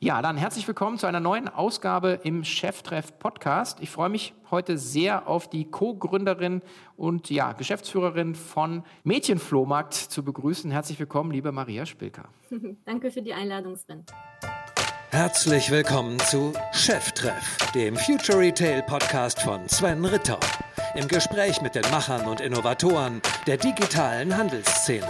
Ja, dann herzlich willkommen zu einer neuen Ausgabe im Cheftreff Podcast. Ich freue mich heute sehr auf die Co-Gründerin und ja, Geschäftsführerin von Mädchenflohmarkt zu begrüßen. Herzlich willkommen, liebe Maria Spilker. Danke für die Einladung, Sven. Herzlich willkommen zu Cheftreff, dem Future Retail Podcast von Sven Ritter. Im Gespräch mit den Machern und Innovatoren der digitalen Handelsszene.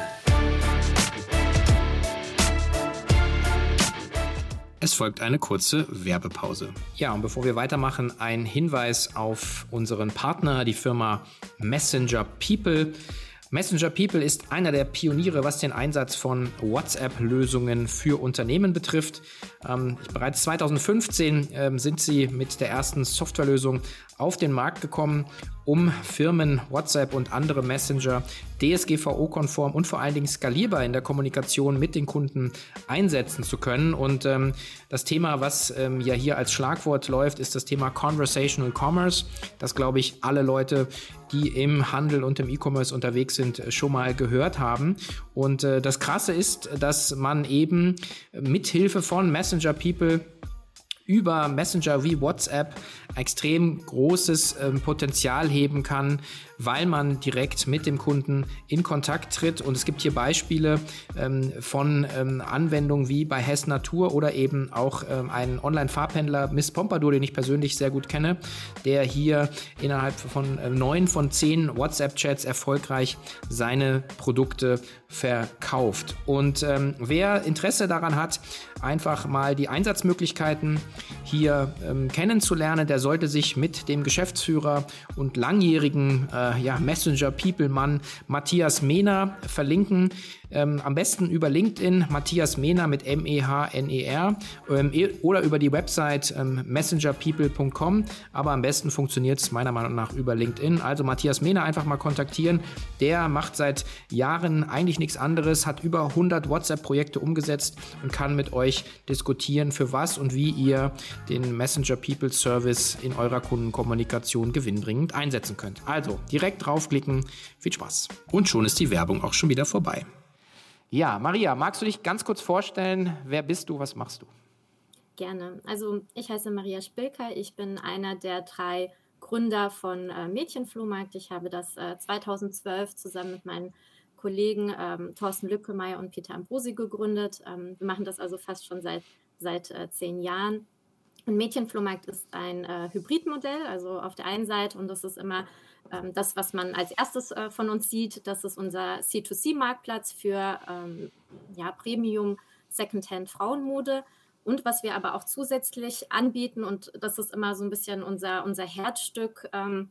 Es folgt eine kurze Werbepause. Ja, und bevor wir weitermachen, ein Hinweis auf unseren Partner, die Firma Messenger People. Messenger People ist einer der Pioniere, was den Einsatz von WhatsApp-Lösungen für Unternehmen betrifft. Ähm, bereits 2015 ähm, sind sie mit der ersten Softwarelösung auf den Markt gekommen, um Firmen WhatsApp und andere Messenger DSGVO-konform und vor allen Dingen skalierbar in der Kommunikation mit den Kunden einsetzen zu können. Und ähm, das Thema, was ähm, ja hier als Schlagwort läuft, ist das Thema Conversational Commerce. Das glaube ich alle Leute, die im Handel und im E-Commerce unterwegs sind, schon mal gehört haben. Und äh, das Krasse ist, dass man eben mithilfe von Messenger People über Messenger wie WhatsApp extrem großes ähm, Potenzial heben kann, weil man direkt mit dem Kunden in Kontakt tritt. Und es gibt hier Beispiele ähm, von ähm, Anwendungen wie bei Hess Natur oder eben auch ähm, einen Online-Farbhändler, Miss Pompadour, den ich persönlich sehr gut kenne, der hier innerhalb von äh, neun von zehn WhatsApp-Chats erfolgreich seine Produkte verkauft. Und ähm, wer Interesse daran hat, einfach mal die Einsatzmöglichkeiten hier ähm, kennenzulernen, der sollte sich mit dem Geschäftsführer und langjährigen äh, ja, Messenger-People-Mann Matthias Mehner verlinken. Ähm, am besten über LinkedIn, Matthias Mehner mit M-E-H-N-E-R ähm, e, oder über die Website ähm, messengerpeople.com. Aber am besten funktioniert es meiner Meinung nach über LinkedIn. Also Matthias Mehner einfach mal kontaktieren. Der macht seit Jahren eigentlich nichts anderes, hat über 100 WhatsApp-Projekte umgesetzt und kann mit euch diskutieren, für was und wie ihr den Messenger People Service in eurer Kundenkommunikation gewinnbringend einsetzen könnt. Also direkt draufklicken. Viel Spaß. Und schon ist die Werbung auch schon wieder vorbei. Ja, Maria, magst du dich ganz kurz vorstellen? Wer bist du? Was machst du? Gerne. Also ich heiße Maria Spilker. Ich bin einer der drei Gründer von äh, Mädchenflohmarkt. Ich habe das äh, 2012 zusammen mit meinen Kollegen ähm, Thorsten Lückemeier und Peter Ambrosi gegründet. Ähm, wir machen das also fast schon seit, seit äh, zehn Jahren. Und Mädchenflohmarkt ist ein äh, Hybridmodell. Also auf der einen Seite, und das ist immer das, was man als erstes äh, von uns sieht, das ist unser C2C-Marktplatz für ähm, ja, Premium Secondhand Frauenmode. Und was wir aber auch zusätzlich anbieten, und das ist immer so ein bisschen unser, unser Herzstück ähm,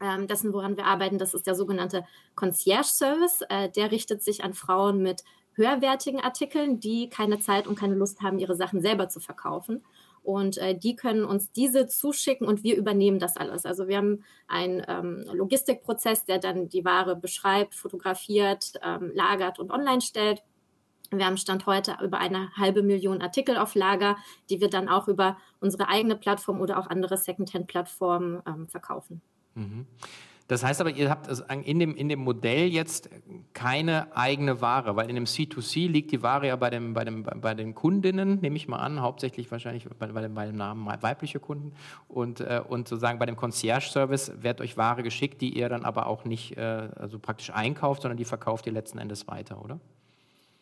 ähm, dessen, woran wir arbeiten, das ist der sogenannte Concierge Service. Äh, der richtet sich an Frauen mit höherwertigen Artikeln, die keine Zeit und keine Lust haben, ihre Sachen selber zu verkaufen. Und äh, die können uns diese zuschicken und wir übernehmen das alles. Also wir haben einen ähm, Logistikprozess, der dann die Ware beschreibt, fotografiert, ähm, lagert und online stellt. Wir haben Stand heute über eine halbe Million Artikel auf Lager, die wir dann auch über unsere eigene Plattform oder auch andere Secondhand-Plattformen ähm, verkaufen. Mhm. Das heißt aber, ihr habt also in dem, in dem Modell jetzt keine eigene Ware, weil in dem C2C liegt die Ware ja bei, dem, bei, dem, bei den Kundinnen, nehme ich mal an, hauptsächlich wahrscheinlich bei, bei, dem, bei dem Namen weibliche Kunden. Und, äh, und sozusagen bei dem Concierge-Service wird euch Ware geschickt, die ihr dann aber auch nicht äh, also praktisch einkauft, sondern die verkauft ihr letzten Endes weiter, oder?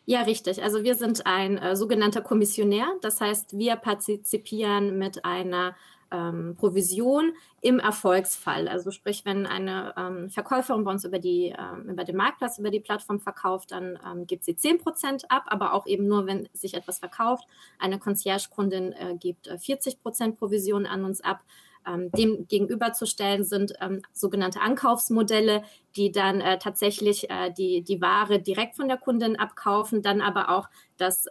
Ja, richtig. Also wir sind ein äh, sogenannter Kommissionär. Das heißt, wir partizipieren mit einer ähm, Provision im Erfolgsfall. Also sprich, wenn eine ähm, Verkäuferin bei uns über, die, ähm, über den Marktplatz, über die Plattform verkauft, dann ähm, gibt sie zehn Prozent ab, aber auch eben nur, wenn sich etwas verkauft. Eine Concierge-Kundin äh, gibt äh, 40 Prozent Provision an uns ab. Ähm, dem gegenüberzustellen sind ähm, sogenannte Ankaufsmodelle, die dann äh, tatsächlich äh, die, die Ware direkt von der Kundin abkaufen, dann aber auch das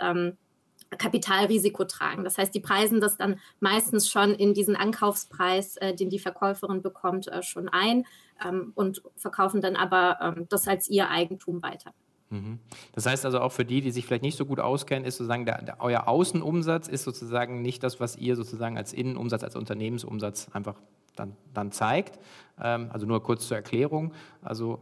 Kapitalrisiko tragen. Das heißt, die preisen das dann meistens schon in diesen Ankaufspreis, äh, den die Verkäuferin bekommt, äh, schon ein ähm, und verkaufen dann aber ähm, das als ihr Eigentum weiter. Mhm. Das heißt also auch für die, die sich vielleicht nicht so gut auskennen, ist sozusagen der, der, euer Außenumsatz ist sozusagen nicht das, was ihr sozusagen als Innenumsatz, als Unternehmensumsatz einfach dann, dann zeigt. Ähm, also nur kurz zur Erklärung. Also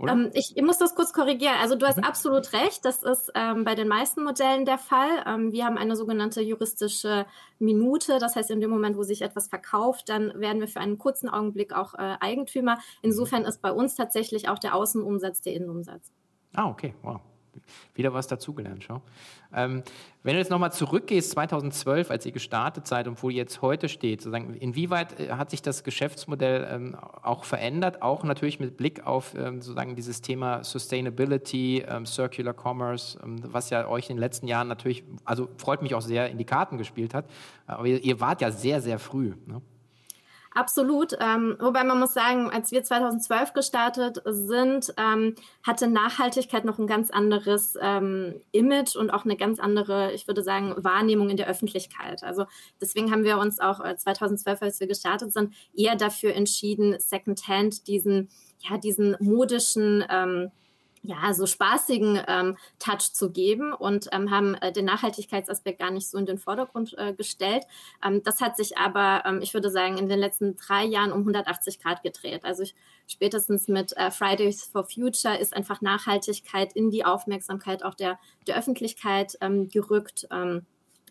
Ähm, ich, ich, muss das kurz korrigieren. Also du hast mhm. absolut recht. Das ist ähm, bei den meisten Modellen der Fall. Ähm, wir haben eine sogenannte juristische Minute. Das heißt, in dem Moment, wo sich etwas verkauft, dann werden wir für einen kurzen Augenblick auch äh, Eigentümer. Insofern mhm. ist bei uns tatsächlich auch der Außenumsatz der Innenumsatz. Ah, okay, wow wieder was dazugelernt, schau. Ähm, wenn du jetzt nochmal zurückgehst, 2012, als ihr gestartet seid und wo ihr jetzt heute steht, sozusagen, inwieweit äh, hat sich das Geschäftsmodell ähm, auch verändert, auch natürlich mit Blick auf ähm, sozusagen dieses Thema Sustainability, ähm, Circular Commerce, ähm, was ja euch in den letzten Jahren natürlich, also freut mich auch sehr, in die Karten gespielt hat, aber ihr, ihr wart ja sehr, sehr früh. Ne? Absolut. Ähm, wobei man muss sagen, als wir 2012 gestartet sind, ähm, hatte Nachhaltigkeit noch ein ganz anderes ähm, Image und auch eine ganz andere, ich würde sagen, Wahrnehmung in der Öffentlichkeit. Also deswegen haben wir uns auch 2012, äh, als wir gestartet sind, eher dafür entschieden, Secondhand diesen, ja, diesen modischen ähm, ja, so spaßigen ähm, Touch zu geben und ähm, haben äh, den Nachhaltigkeitsaspekt gar nicht so in den Vordergrund äh, gestellt. Ähm, das hat sich aber, ähm, ich würde sagen, in den letzten drei Jahren um 180 Grad gedreht. Also ich, spätestens mit äh, Fridays for Future ist einfach Nachhaltigkeit in die Aufmerksamkeit auch der, der Öffentlichkeit ähm, gerückt ähm,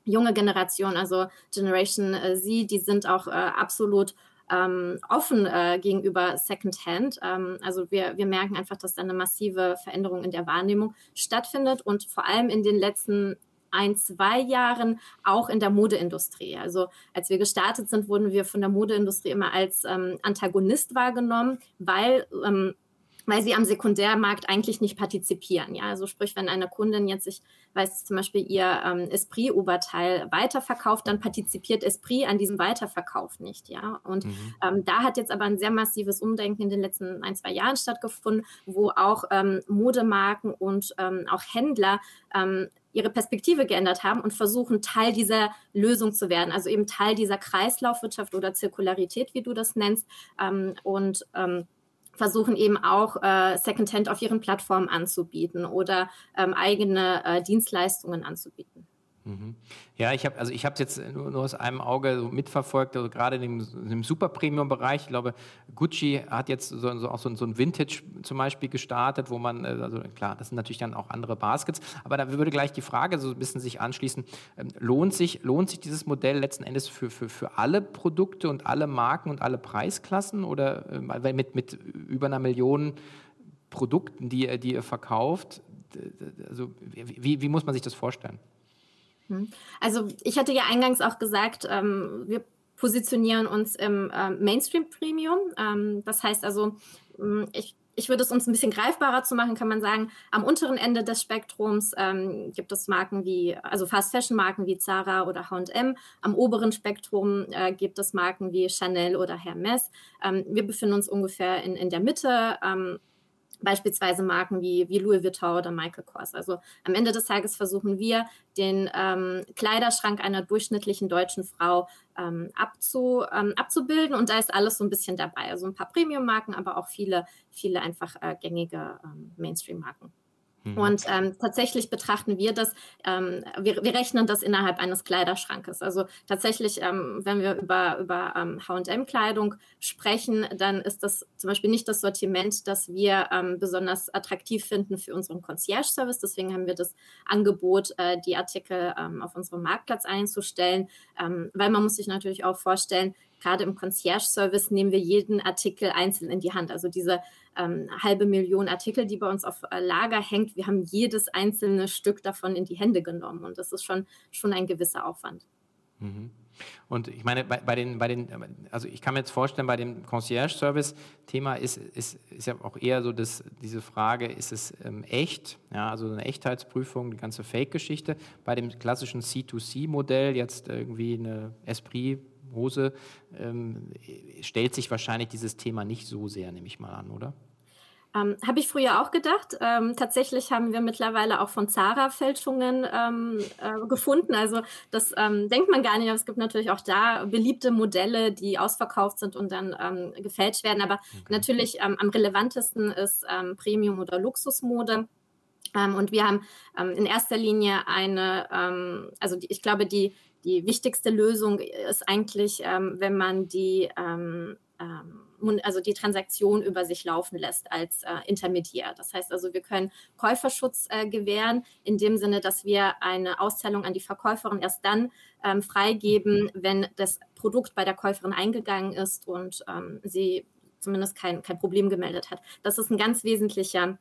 junge Generation, also Generation äh, Z, die sind auch äh, absolut ähm, offen äh, gegenüber Secondhand. Ähm, also wir, wir merken einfach, dass da eine massive Veränderung in der Wahrnehmung stattfindet und vor allem in den letzten ein, zwei Jahren auch in der Modeindustrie. Also als wir gestartet sind, wurden wir von der Modeindustrie immer als ähm, Antagonist wahrgenommen, weil ähm, weil sie am Sekundärmarkt eigentlich nicht partizipieren. Ja, also sprich, wenn eine Kundin jetzt, ich weiß zum Beispiel, ihr ähm, Esprit-Oberteil weiterverkauft, dann partizipiert Esprit an diesem Weiterverkauf nicht. Ja, und mhm. ähm, da hat jetzt aber ein sehr massives Umdenken in den letzten ein, zwei Jahren stattgefunden, wo auch ähm, Modemarken und ähm, auch Händler ähm, ihre Perspektive geändert haben und versuchen, Teil dieser Lösung zu werden, also eben Teil dieser Kreislaufwirtschaft oder Zirkularität, wie du das nennst. Ähm, und ähm, versuchen eben auch äh, Secondhand auf ihren Plattformen anzubieten oder ähm, eigene äh, Dienstleistungen anzubieten. Mhm. Ja, ich habe also ich habe es jetzt nur, nur, aus einem Auge so mitverfolgt, also gerade dem, dem Super Premium Bereich. Ich glaube, Gucci hat jetzt so, so auch so, so, ein Vintage zum Beispiel gestartet, wo man äh, also klar, das sind natürlich dann auch andere Baskets, aber da würde gleich die Frage so ein bisschen sich anschließen: ähm, Lohnt sich lohnt sich dieses Modell letzten Endes für für für alle Produkte und alle Marken und alle Preisklassen oder äh, weil mit mit über einer Million Produkten, die, die ihr verkauft, also wie, wie muss man sich das vorstellen? Hm. Also ich hatte ja eingangs auch gesagt, ähm, wir positionieren uns im äh, Mainstream Premium. Ähm, das heißt also, hm, ich, ich würde es uns ein bisschen greifbarer zu machen, kann man sagen, am unteren Ende des Spektrums ähm, gibt es Marken wie, also Fast Fashion Marken wie Zara oder H&M. Am oberen Spektrum äh, gibt es Marken wie Chanel oder Hermes. Ähm, wir befinden uns ungefähr in, in der Mitte. Beispielsweise Marken wie, wie Louis Vuitton oder Michael Kors. Also am Ende des Tages versuchen wir, den ähm, Kleiderschrank einer durchschnittlichen deutschen Frau ähm, abzu, ähm, abzubilden. Und da ist alles so ein bisschen dabei. Also ein paar Premium-Marken, aber auch viele, viele einfach äh, gängige ähm, Mainstream-Marken. Mhm. Und ähm, tatsächlich betrachten wir das, ähm, wir, wir, rechnen das innerhalb eines Kleiderschrankes. Also tatsächlich, ähm, wenn wir über, über ähm, HM-Kleidung sprechen, dann ist das zum Beispiel nicht das Sortiment, das wir ähm, besonders attraktiv finden für unseren Concierge-Service. Deswegen haben wir das Angebot, äh, die Artikel ähm, auf unserem Marktplatz einzustellen, weil man muss sich natürlich auch vorstellen, gerade im Concierge-Service nehmen wir jeden Artikel einzeln in die Hand. Also diese ähm, halbe Million Artikel, die bei uns auf äh, Lager hängt, wir haben jedes einzelne Stück davon in die Hände genommen. Und das ist schon, schon ein gewisser Aufwand. Mhm. Und ich meine, bei, bei, den, bei den, also ich kann mir jetzt vorstellen, bei dem Concierge-Service-Thema ist, ist, ist ja auch eher so dass diese Frage, ist es ähm, echt? Ja, also eine Echtheitsprüfung, die ganze Fake-Geschichte. Bei dem klassischen C2C-Modell, jetzt irgendwie eine Esprit Hose, ähm, stellt sich wahrscheinlich dieses Thema nicht so sehr, nehme ich mal an, oder? Ähm, Habe ich früher auch gedacht. Ähm, tatsächlich haben wir mittlerweile auch von Zara Fälschungen ähm, äh, gefunden. Also das ähm, denkt man gar nicht, aber es gibt natürlich auch da beliebte Modelle, die ausverkauft sind und dann ähm, gefälscht werden. Aber okay. natürlich ähm, am relevantesten ist Premium- oder Luxusmode. und wir haben in erster Linie eine, also die, ich glaube, die die wichtigste Lösung ist eigentlich, ähm, wenn man die ähm, ähm, also die Transaktion über sich laufen lässt als äh, Intermediär. Das heißt also, wir können Käuferschutz äh, gewähren, in dem Sinne, dass wir eine Auszahlung an die Verkäuferin erst dann ähm, freigeben, wenn das Produkt bei der Käuferin eingegangen ist und ähm, sie zumindest kein, kein Problem gemeldet hat. Das ist ein ganz wesentlicher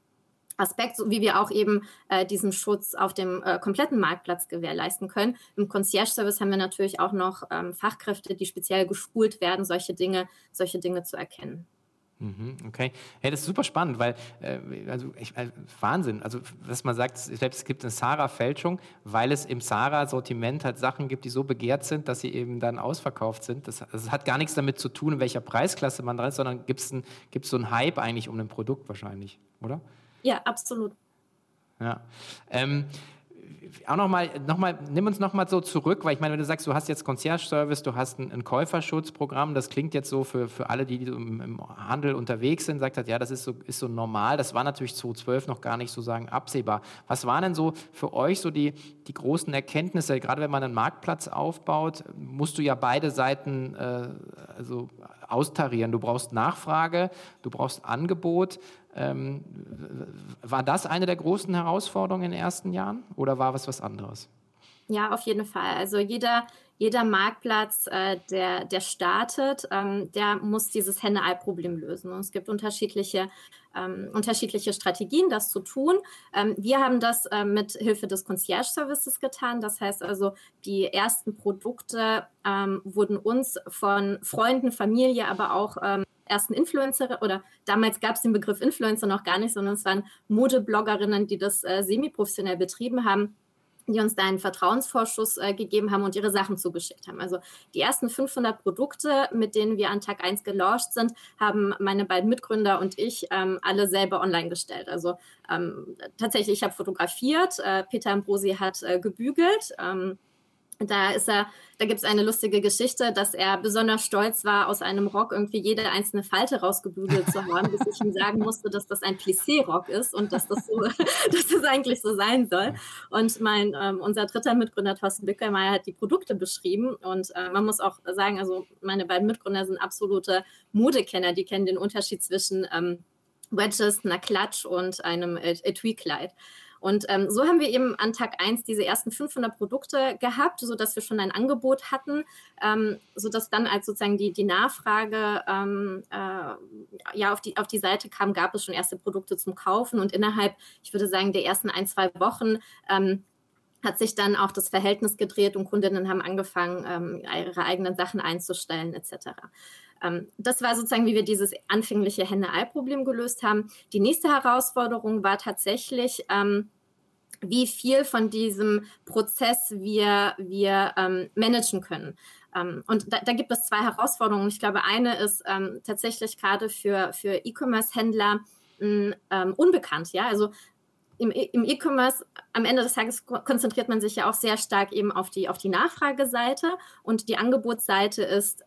Aspekt, so wie wir auch eben äh, diesen Schutz auf dem äh, kompletten Marktplatz gewährleisten können. Im Concierge-Service haben wir natürlich auch noch ähm, Fachkräfte, die speziell geschult werden, solche Dinge, solche Dinge zu erkennen. Mhm, okay. Hey, das ist super spannend, weil, äh, also ich, äh, Wahnsinn, also was man sagt, selbst es gibt eine Sarah-Fälschung, weil es im Sarah-Sortiment halt Sachen gibt, die so begehrt sind, dass sie eben dann ausverkauft sind. Das, das hat gar nichts damit zu tun, in welcher Preisklasse man dran ist, sondern gibt es so einen Hype eigentlich um ein Produkt wahrscheinlich, oder? Ja, absolut. Ja. Ähm, auch nochmal, noch mal, nimm uns nochmal so zurück, weil ich meine, wenn du sagst, du hast jetzt Concierge-Service, du hast ein, ein, Käuferschutzprogramm, das klingt jetzt so für, für alle, die im, im Handel unterwegs sind, sagt hat, ja, das ist so, ist so normal. Das war natürlich 2012 noch gar nicht so sagen absehbar. Was waren denn so für euch so die, die großen Erkenntnisse? Gerade wenn man einen Marktplatz aufbaut, musst du ja beide Seiten äh, also austarieren. Du brauchst Nachfrage, du brauchst Angebot. Ähm, war das eine der großen Herausforderungen in den ersten Jahren oder war was was anderes? Ja, auf jeden Fall. Also jeder, jeder Marktplatz, äh, der, der startet, ähm, der muss dieses Henne-Ei-Problem lösen. Und es gibt unterschiedliche, ähm, unterschiedliche Strategien, das zu tun. Ähm, wir haben das äh, mit Hilfe des Concierge-Services getan. Das heißt also, die ersten Produkte ähm, wurden uns von Freunden, Familie, aber auch ähm, ersten Influencer oder damals gab es den Begriff Influencer noch gar nicht, sondern es waren Modebloggerinnen, die das äh, semi-professionell betrieben haben die uns da einen Vertrauensvorschuss äh, gegeben haben und ihre Sachen zugeschickt haben. Also die ersten 500 Produkte, mit denen wir an Tag 1 gelauncht sind, haben meine beiden Mitgründer und ich ähm, alle selber online gestellt. Also ähm, tatsächlich, ich habe fotografiert, äh, Peter Ambrosi hat äh, gebügelt. Ähm, da ist er, da gibt es eine lustige Geschichte, dass er besonders stolz war, aus einem Rock irgendwie jede einzelne Falte rausgebügelt zu haben, bis ich ihm sagen musste, dass das ein Plissé-Rock ist und dass das so, dass das eigentlich so sein soll. Und mein, ähm, unser dritter Mitgründer Thorsten Bückermeier hat die Produkte beschrieben und äh, man muss auch sagen, also meine beiden Mitgründer sind absolute Modekenner, die kennen den Unterschied zwischen ähm, Wedges, einer Klatsch und einem Etui-Kleid. Und ähm, so haben wir eben an Tag 1 diese ersten 500 Produkte gehabt, sodass wir schon ein Angebot hatten, ähm, sodass dann als sozusagen die, die Nachfrage ähm, äh, ja, auf, die, auf die Seite kam, gab es schon erste Produkte zum Kaufen. Und innerhalb, ich würde sagen, der ersten ein, zwei Wochen ähm, hat sich dann auch das Verhältnis gedreht und Kundinnen haben angefangen, ähm, ihre eigenen Sachen einzustellen etc. Ähm, das war sozusagen, wie wir dieses anfängliche Henne-Ei-Problem gelöst haben. Die nächste Herausforderung war tatsächlich, ähm, wie viel von diesem Prozess wir, wir ähm, managen können. Ähm, und da, da, gibt es zwei Herausforderungen. Ich glaube, eine ist ähm, tatsächlich gerade für, für E-Commerce-Händler ähm, unbekannt. Ja, also im, im E-Commerce am Ende des Tages konzentriert man sich ja auch sehr stark eben auf die, auf die Nachfrageseite und die Angebotsseite ist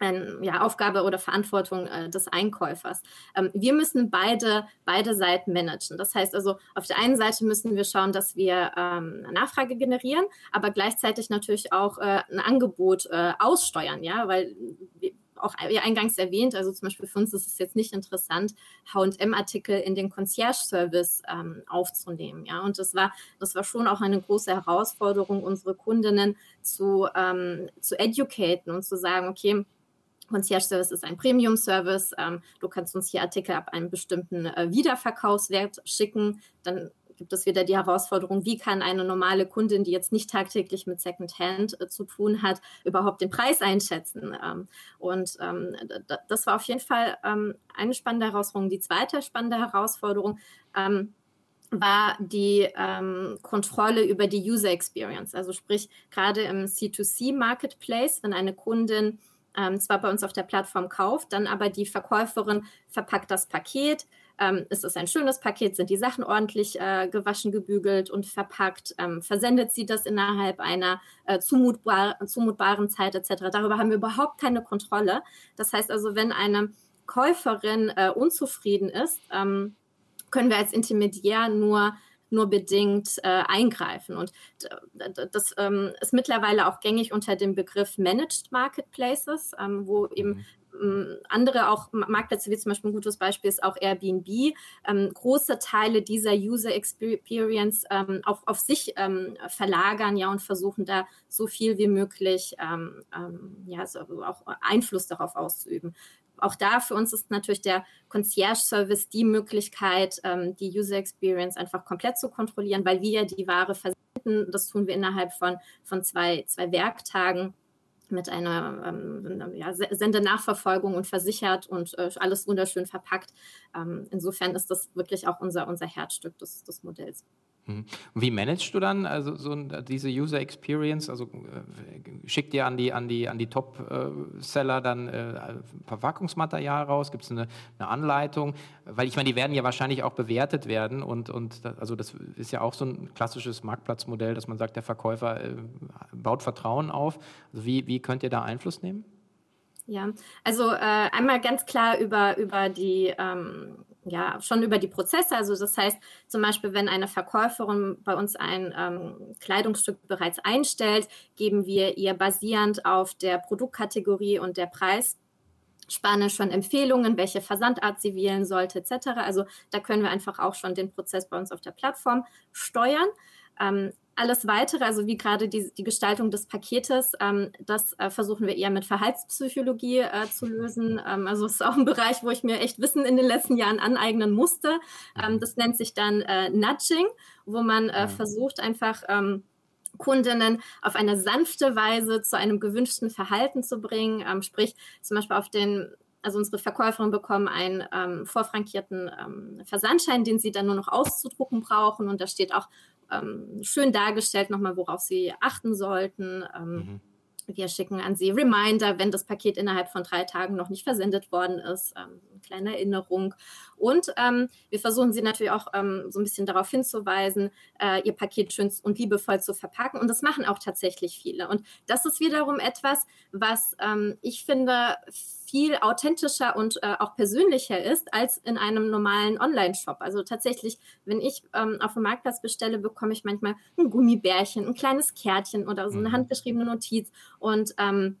ähm, eine ja, Aufgabe oder Verantwortung äh, des Einkäufers. Ähm, wir müssen beide, beide Seiten managen. Das heißt also, auf der einen Seite müssen wir schauen, dass wir ähm, Nachfrage generieren, aber gleichzeitig natürlich auch äh, ein Angebot äh, aussteuern, ja, weil auch eingangs erwähnt, also zum Beispiel für uns ist es jetzt nicht interessant, H&M-Artikel in den Concierge-Service ähm, aufzunehmen. Ja, und das war, das war schon auch eine große Herausforderung, unsere Kundinnen zu, ähm, zu educaten und zu sagen, okay, Concierge Service ist ein Premium-Service. Ähm, du kannst uns hier Artikel ab einem bestimmten äh, Wiederverkaufswert schicken. Dann gibt es wieder die Herausforderung, wie kann eine normale Kundin, die jetzt nicht tagtäglich mit Secondhand äh, zu tun hat, überhaupt den Preis einschätzen. Ähm, und ähm, das war auf jeden Fall ähm, eine spannende Herausforderung. Die zweite spannende Herausforderung ähm, war die ähm, Kontrolle über die User Experience. Also sprich, gerade im C2C Marketplace, wenn eine Kundin ähm, zwar bei uns auf der Plattform kauft, dann aber die Verkäuferin verpackt das Paket. Ähm, ist es ein schönes Paket? Sind die Sachen ordentlich äh, gewaschen, gebügelt und verpackt? Ähm, versendet sie das innerhalb einer äh, zumutbar, zumutbaren Zeit etc.? Darüber haben wir überhaupt keine Kontrolle. Das heißt also, wenn eine Käuferin äh, unzufrieden ist, ähm, können wir als Intermediär nur nur bedingt äh, eingreifen. Und das ähm, ist mittlerweile auch gängig unter dem Begriff Managed Marketplaces, ähm, wo eben andere auch Marktplätze, wie zum Beispiel ein gutes Beispiel ist auch Airbnb, ähm, große Teile dieser User Experience ähm, auf, auf sich ähm, verlagern, ja, und versuchen da so viel wie möglich, ähm, ähm, ja, so auch Einfluss darauf auszuüben. Auch da für uns ist natürlich der Concierge-Service die Möglichkeit, ähm, die User Experience einfach komplett zu kontrollieren, weil wir die Ware versenden. Das tun wir innerhalb von, von zwei, zwei Werktagen mit einer ähm, ja, Sendenachverfolgung und versichert und äh, alles wunderschön verpackt. Ähm, insofern ist das wirklich auch unser, unser Herzstück des, des Modells. Mhm. Wie managst du dann also so diese User Experience? Also äh, schickt ihr an die, an die, an die Top-Seller dann äh, Verpackungsmaterial raus? Gibt es eine, eine, Anleitung? Weil ich meine, die werden ja wahrscheinlich auch bewertet werden und, und das, also das ist ja auch so ein klassisches Marktplatzmodell, dass man sagt, der Verkäufer äh, baut Vertrauen auf. Also wie, wie könnt ihr da Einfluss nehmen? Ja, also äh, einmal ganz klar über, über die ähm, ja, schon über die Prozesse. Also das heißt zum Beispiel, wenn eine Verkäuferin bei uns ein ähm, Kleidungsstück bereits einstellt, geben wir ihr basierend auf der Produktkategorie und der Preisspanne schon Empfehlungen, welche Versandart sie wählen sollte, etc. Also da können wir einfach auch schon den Prozess bei uns auf der Plattform steuern. Ähm, alles weitere, also wie gerade die, die Gestaltung des Paketes, ähm, das äh, versuchen wir eher mit Verhaltspsychologie äh, zu lösen. Ähm, also es ist auch ein Bereich, wo ich mir echt Wissen in den letzten Jahren aneignen musste. Ähm, das nennt sich dann äh, Nudging, wo man äh, versucht einfach ähm, Kundinnen auf eine sanfte Weise zu einem gewünschten Verhalten zu bringen. Ähm, sprich, zum Beispiel auf den also unsere Verkäuferinnen bekommen einen ähm, vorfrankierten ähm, Versandschein, den sie dann nur noch auszudrucken brauchen. Und da steht auch ähm, schön dargestellt, nochmal, worauf Sie achten sollten. Ähm, mhm. Wir schicken an Sie Reminder, wenn das Paket innerhalb von drei Tagen noch nicht versendet worden ist. Ähm, eine kleine Erinnerung. Und ähm, wir versuchen Sie natürlich auch ähm, so ein bisschen darauf hinzuweisen, äh, Ihr Paket schön und liebevoll zu verpacken. Und das machen auch tatsächlich viele. Und das ist wiederum etwas, was ähm, ich finde, viel authentischer und äh, auch persönlicher ist als in einem normalen Online-Shop. Also tatsächlich, wenn ich ähm, auf dem Marktplatz bestelle, bekomme ich manchmal ein Gummibärchen, ein kleines Kärtchen oder so eine mhm. handgeschriebene Notiz. Und ähm,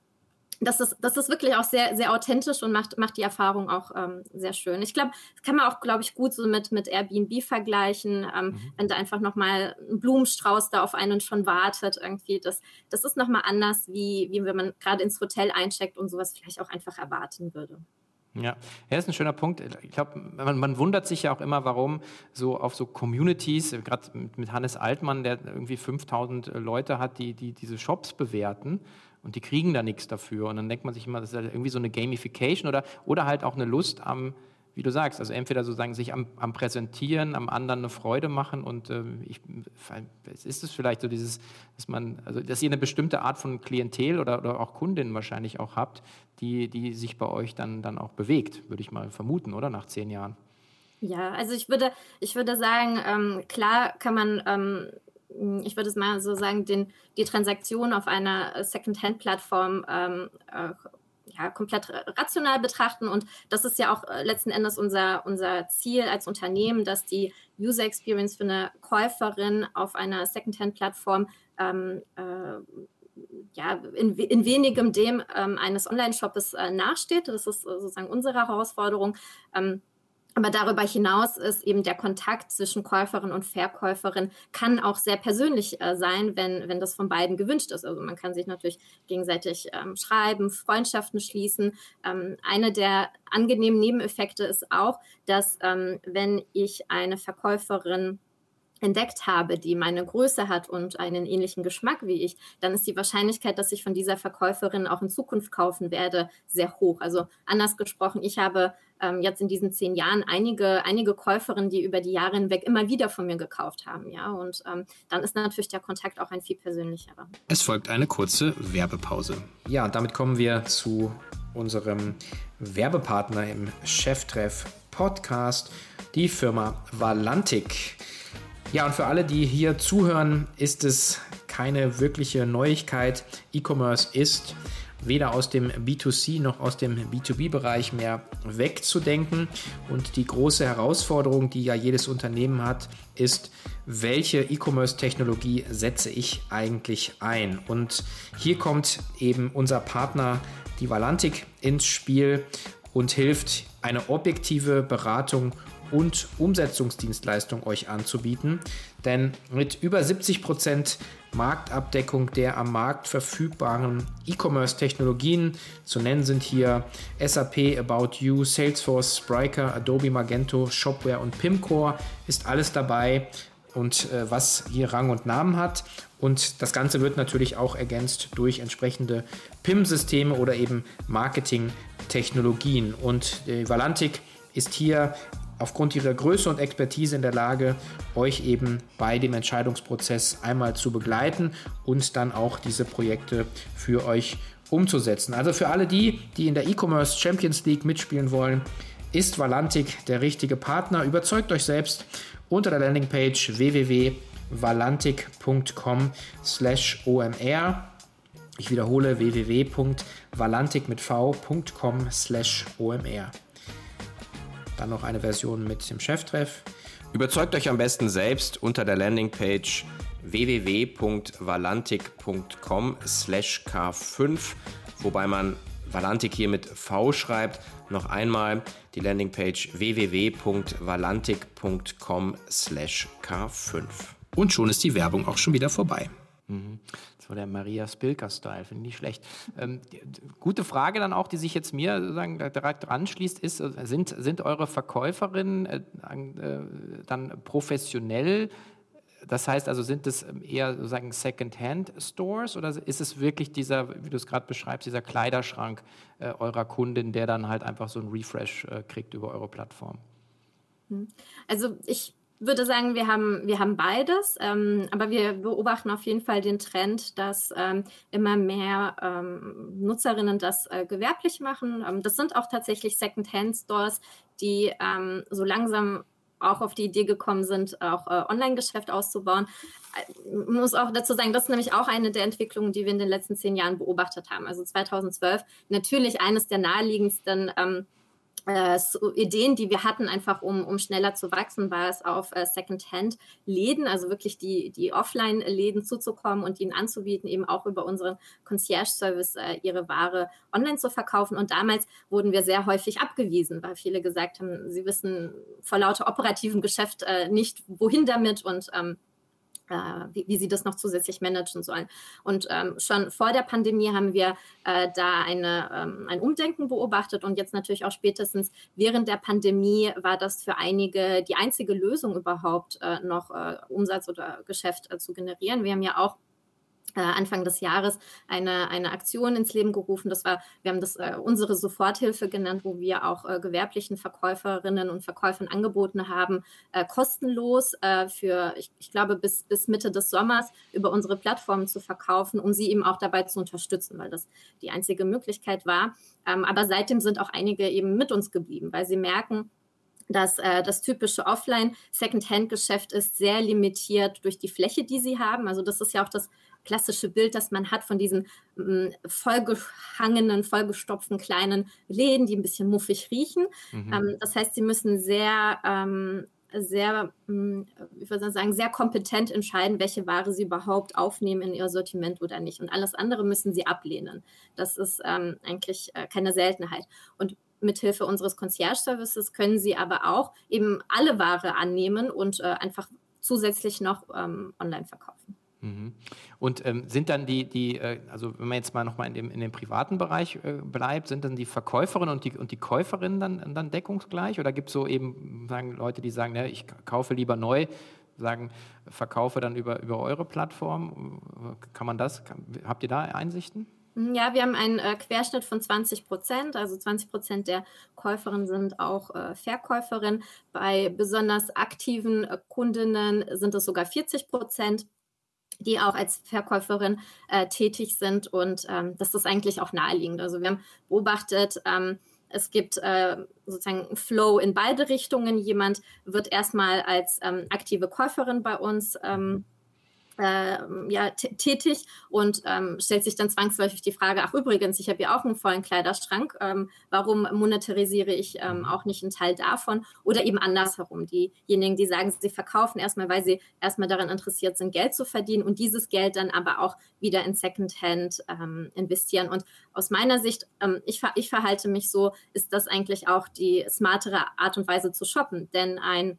das ist, das ist wirklich auch sehr, sehr authentisch und macht, macht die Erfahrung auch ähm, sehr schön. Ich glaube, das kann man auch, glaube ich, gut so mit, mit Airbnb vergleichen, ähm, mhm. wenn da einfach nochmal ein Blumenstrauß da auf einen schon wartet irgendwie. Das, das ist nochmal anders, wie, wie wenn man gerade ins Hotel eincheckt und sowas vielleicht auch einfach erwarten würde. Ja, ja, ist ein schöner Punkt. Ich glaube, man, man, wundert sich ja auch immer, warum so auf so Communities, gerade mit Hannes Altmann, der irgendwie 5000 Leute hat, die, die diese Shops bewerten und die kriegen da nichts dafür. Und dann denkt man sich immer, das ist halt irgendwie so eine Gamification oder, oder halt auch eine Lust am, wie du sagst, also entweder sozusagen sich am, am Präsentieren, am anderen eine Freude machen und äh, ich, ist es vielleicht so dieses, dass man, also dass ihr eine bestimmte Art von Klientel oder, oder auch Kundinnen wahrscheinlich auch habt, die, die sich bei euch dann, dann auch bewegt, würde ich mal vermuten, oder nach zehn Jahren. Ja, also ich würde, ich würde sagen, ähm, klar kann man ähm, hm, ich würde es mal so sagen, den, die Transaktion auf einer äh, Second-Hand-Plattform ähm, äh, ja, komplett rational betrachten. Und das ist ja auch äh, letzten Endes unser, unser Ziel als Unternehmen, dass die User Experience für eine Käuferin auf einer Second-Hand-Plattform ähm, äh, ja, in, in wenigem dem ähm, eines Online-Shops äh, nachsteht. Das ist sozusagen unsere Herausforderung. Ähm, aber darüber hinaus ist eben der Kontakt zwischen Käuferin und Verkäuferin kann auch sehr persönlich äh, sein, wenn, wenn das von beiden gewünscht ist. Also man kann sich natürlich gegenseitig ähm, schreiben, Freundschaften schließen. Ähm, eine der angenehmen Nebeneffekte ist auch, dass ähm, wenn ich eine Verkäuferin entdeckt habe, die meine Größe hat und einen ähnlichen Geschmack wie ich, dann ist die Wahrscheinlichkeit, dass ich von dieser Verkäuferin auch in Zukunft kaufen werde, sehr hoch. Also anders gesprochen, ich habe ähm, jetzt in diesen zehn Jahren einige, einige Käuferinnen, die über die Jahre hinweg immer wieder von mir gekauft haben. Ja, und ähm, dann ist natürlich der Kontakt auch ein viel persönlicherer. Es folgt eine kurze Werbepause. Ja, und damit kommen wir zu unserem Werbepartner im Cheftreff Podcast, die Firma Valantik. Ja, und für alle, die hier zuhören, ist es keine wirkliche Neuigkeit. E-Commerce ist weder aus dem B2C noch aus dem B2B-Bereich mehr wegzudenken. Und die große Herausforderung, die ja jedes Unternehmen hat, ist, welche E-Commerce-Technologie setze ich eigentlich ein? Und hier kommt eben unser Partner die Valantik ins Spiel und hilft, eine objektive Beratung und Umsetzungsdienstleistung euch anzubieten. Denn mit über 70 Prozent Marktabdeckung der am Markt verfügbaren E-Commerce-Technologien, zu nennen sind hier SAP, About You, Salesforce, Spryker, Adobe Magento, Shopware und Pimcore, ist alles dabei und äh, was hier Rang und Namen hat. Und das Ganze wird natürlich auch ergänzt durch entsprechende PIM-Systeme oder eben Marketing-Technologien. Und die Valantik ist hier aufgrund ihrer Größe und Expertise in der Lage, euch eben bei dem Entscheidungsprozess einmal zu begleiten und dann auch diese Projekte für euch umzusetzen. Also für alle die, die in der E-Commerce Champions League mitspielen wollen, ist Valantik der richtige Partner. Überzeugt euch selbst unter der Landingpage www.valantik.com slash omr. Ich wiederhole www.valantik mit v.com slash omr. Dann noch eine Version mit dem Cheftreff. Überzeugt euch am besten selbst unter der Landingpage www.valantik.com slash k5, wobei man Valantik hier mit V schreibt. Noch einmal die Landingpage www.valantik.com slash k5. Und schon ist die Werbung auch schon wieder vorbei. Mhm. Das war der Maria Spilker-Style, finde ich nicht schlecht. Ähm, die, gute Frage dann auch, die sich jetzt mir sozusagen direkt anschließt, ist, äh, sind, sind eure Verkäuferinnen äh, äh, dann professionell? Das heißt also, sind es ähm, eher sozusagen Second-Hand-Stores oder ist es wirklich dieser, wie du es gerade beschreibst, dieser Kleiderschrank äh, eurer Kundin, der dann halt einfach so einen Refresh äh, kriegt über eure Plattform? Hm. Also ich würde sagen, wir haben, wir haben beides, ähm, aber wir beobachten auf jeden Fall den Trend, dass ähm, immer mehr ähm, Nutzerinnen das äh, gewerblich machen. Ähm, das sind auch tatsächlich Second-Hand-Stores, die ähm, so langsam auch auf die Idee gekommen sind, auch äh, Online-Geschäft auszubauen. Ich äh, muss auch dazu sagen, das ist nämlich auch eine der Entwicklungen, die wir in den letzten zehn Jahren beobachtet haben. Also 2012 natürlich eines der naheliegendsten ähm, äh, so Ideen, die wir hatten, einfach um, um schneller zu wachsen, war es auf äh, Second-Hand-Läden, also wirklich die, die Offline-Läden zuzukommen und ihnen anzubieten, eben auch über unseren Concierge-Service äh, ihre Ware online zu verkaufen. Und damals wurden wir sehr häufig abgewiesen, weil viele gesagt haben, sie wissen vor lauter operativen Geschäft äh, nicht, wohin damit und ähm, äh, wie, wie, sie das noch zusätzlich managen sollen. Und ähm, schon vor der Pandemie haben wir äh, da eine, ähm, ein Umdenken beobachtet und jetzt natürlich auch spätestens während der Pandemie war das für einige die einzige Lösung überhaupt äh, noch äh, Umsatz oder Geschäft äh, zu generieren. Wir haben ja auch äh, Anfang des Jahres eine, eine Aktion ins Leben gerufen. Das war, wir haben das äh, unsere Soforthilfe genannt, wo wir auch äh, gewerblichen Verkäuferinnen und Verkäufern angeboten haben, äh, kostenlos äh, für, ich, ich, glaube, bis, bis Mitte des Sommers über unsere Plattformen zu verkaufen, um sie eben auch dabei zu unterstützen, weil das die einzige Möglichkeit war. Ähm, aber seitdem sind auch einige eben mit uns geblieben, weil sie merken, dass äh, das typische Offline-Second-Hand-Geschäft ist sehr limitiert durch die Fläche, die sie haben. Also das ist ja auch das klassische Bild, das man hat von diesen ähm, vollgehangenen, vollgestopften kleinen Läden, die ein bisschen muffig riechen. Mhm. Ähm, das heißt, sie müssen sehr ähm, sehr, hm, ich würde sagen, sehr kompetent entscheiden, welche Ware sie überhaupt aufnehmen in ihr Sortiment oder nicht. Und alles andere müssen sie ablehnen. Das ist ähm, eigentlich äh, keine Seltenheit. Und mithilfe unseres Concierge-Services können sie aber auch eben alle Ware annehmen und äh, einfach zusätzlich noch ähm, online verkaufen. Mhm. Und ähm, sind dann die, die äh, also wenn man jetzt mal nochmal in dem, in dem privaten Bereich äh, bleibt, sind dann die Verkäuferinnen und die, und die Käuferinnen dann, dann deckungsgleich? Oder gibt es so eben sagen Leute, die sagen, ne, ich kaufe lieber neu, sagen, verkaufe dann über, über eure Plattform? Kann man das, kann, habt ihr da Einsichten? Mhm, ja, wir haben einen äh, Querschnitt von 20 Prozent. Also 20 Prozent der Käuferinnen sind auch äh, Verkäuferinnen. Bei besonders aktiven äh, Kundinnen sind es sogar 40 Prozent die auch als Verkäuferin äh, tätig sind. Und ähm, das ist eigentlich auch naheliegend. Also wir haben beobachtet, ähm, es gibt äh, sozusagen Flow in beide Richtungen. Jemand wird erstmal als ähm, aktive Käuferin bei uns ähm, äh, ja, tätig und ähm, stellt sich dann zwangsläufig die Frage, ach übrigens, ich habe ja auch einen vollen Kleiderschrank, ähm, warum monetarisiere ich ähm, auch nicht einen Teil davon? Oder eben andersherum, diejenigen, die sagen, sie verkaufen erstmal, weil sie erstmal daran interessiert sind, Geld zu verdienen und dieses Geld dann aber auch wieder in Secondhand ähm, investieren. Und aus meiner Sicht, ähm, ich, ich verhalte mich so, ist das eigentlich auch die smartere Art und Weise zu shoppen, denn ein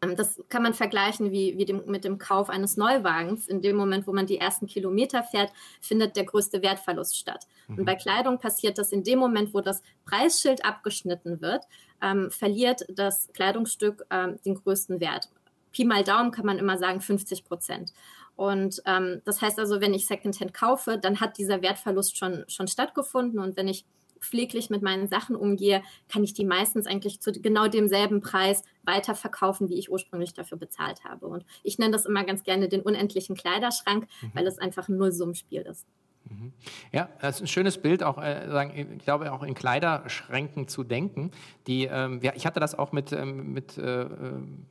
das kann man vergleichen wie, wie dem, mit dem Kauf eines Neuwagens. In dem Moment, wo man die ersten Kilometer fährt, findet der größte Wertverlust statt. Mhm. Und bei Kleidung passiert das in dem Moment, wo das Preisschild abgeschnitten wird, ähm, verliert das Kleidungsstück ähm, den größten Wert. Pi mal Daumen kann man immer sagen 50 Prozent. Und ähm, das heißt also, wenn ich Secondhand kaufe, dann hat dieser Wertverlust schon, schon stattgefunden. Und wenn ich pfleglich mit meinen Sachen umgehe, kann ich die meistens eigentlich zu genau demselben Preis weiterverkaufen, wie ich ursprünglich dafür bezahlt habe. Und ich nenne das immer ganz gerne den unendlichen Kleiderschrank, mhm. weil es einfach ein Nullsummenspiel ist. Mhm. Ja, das ist ein schönes Bild, auch äh, ich glaube auch in Kleiderschränken zu denken. Die, ähm, ich hatte das auch mit, ähm, mit äh,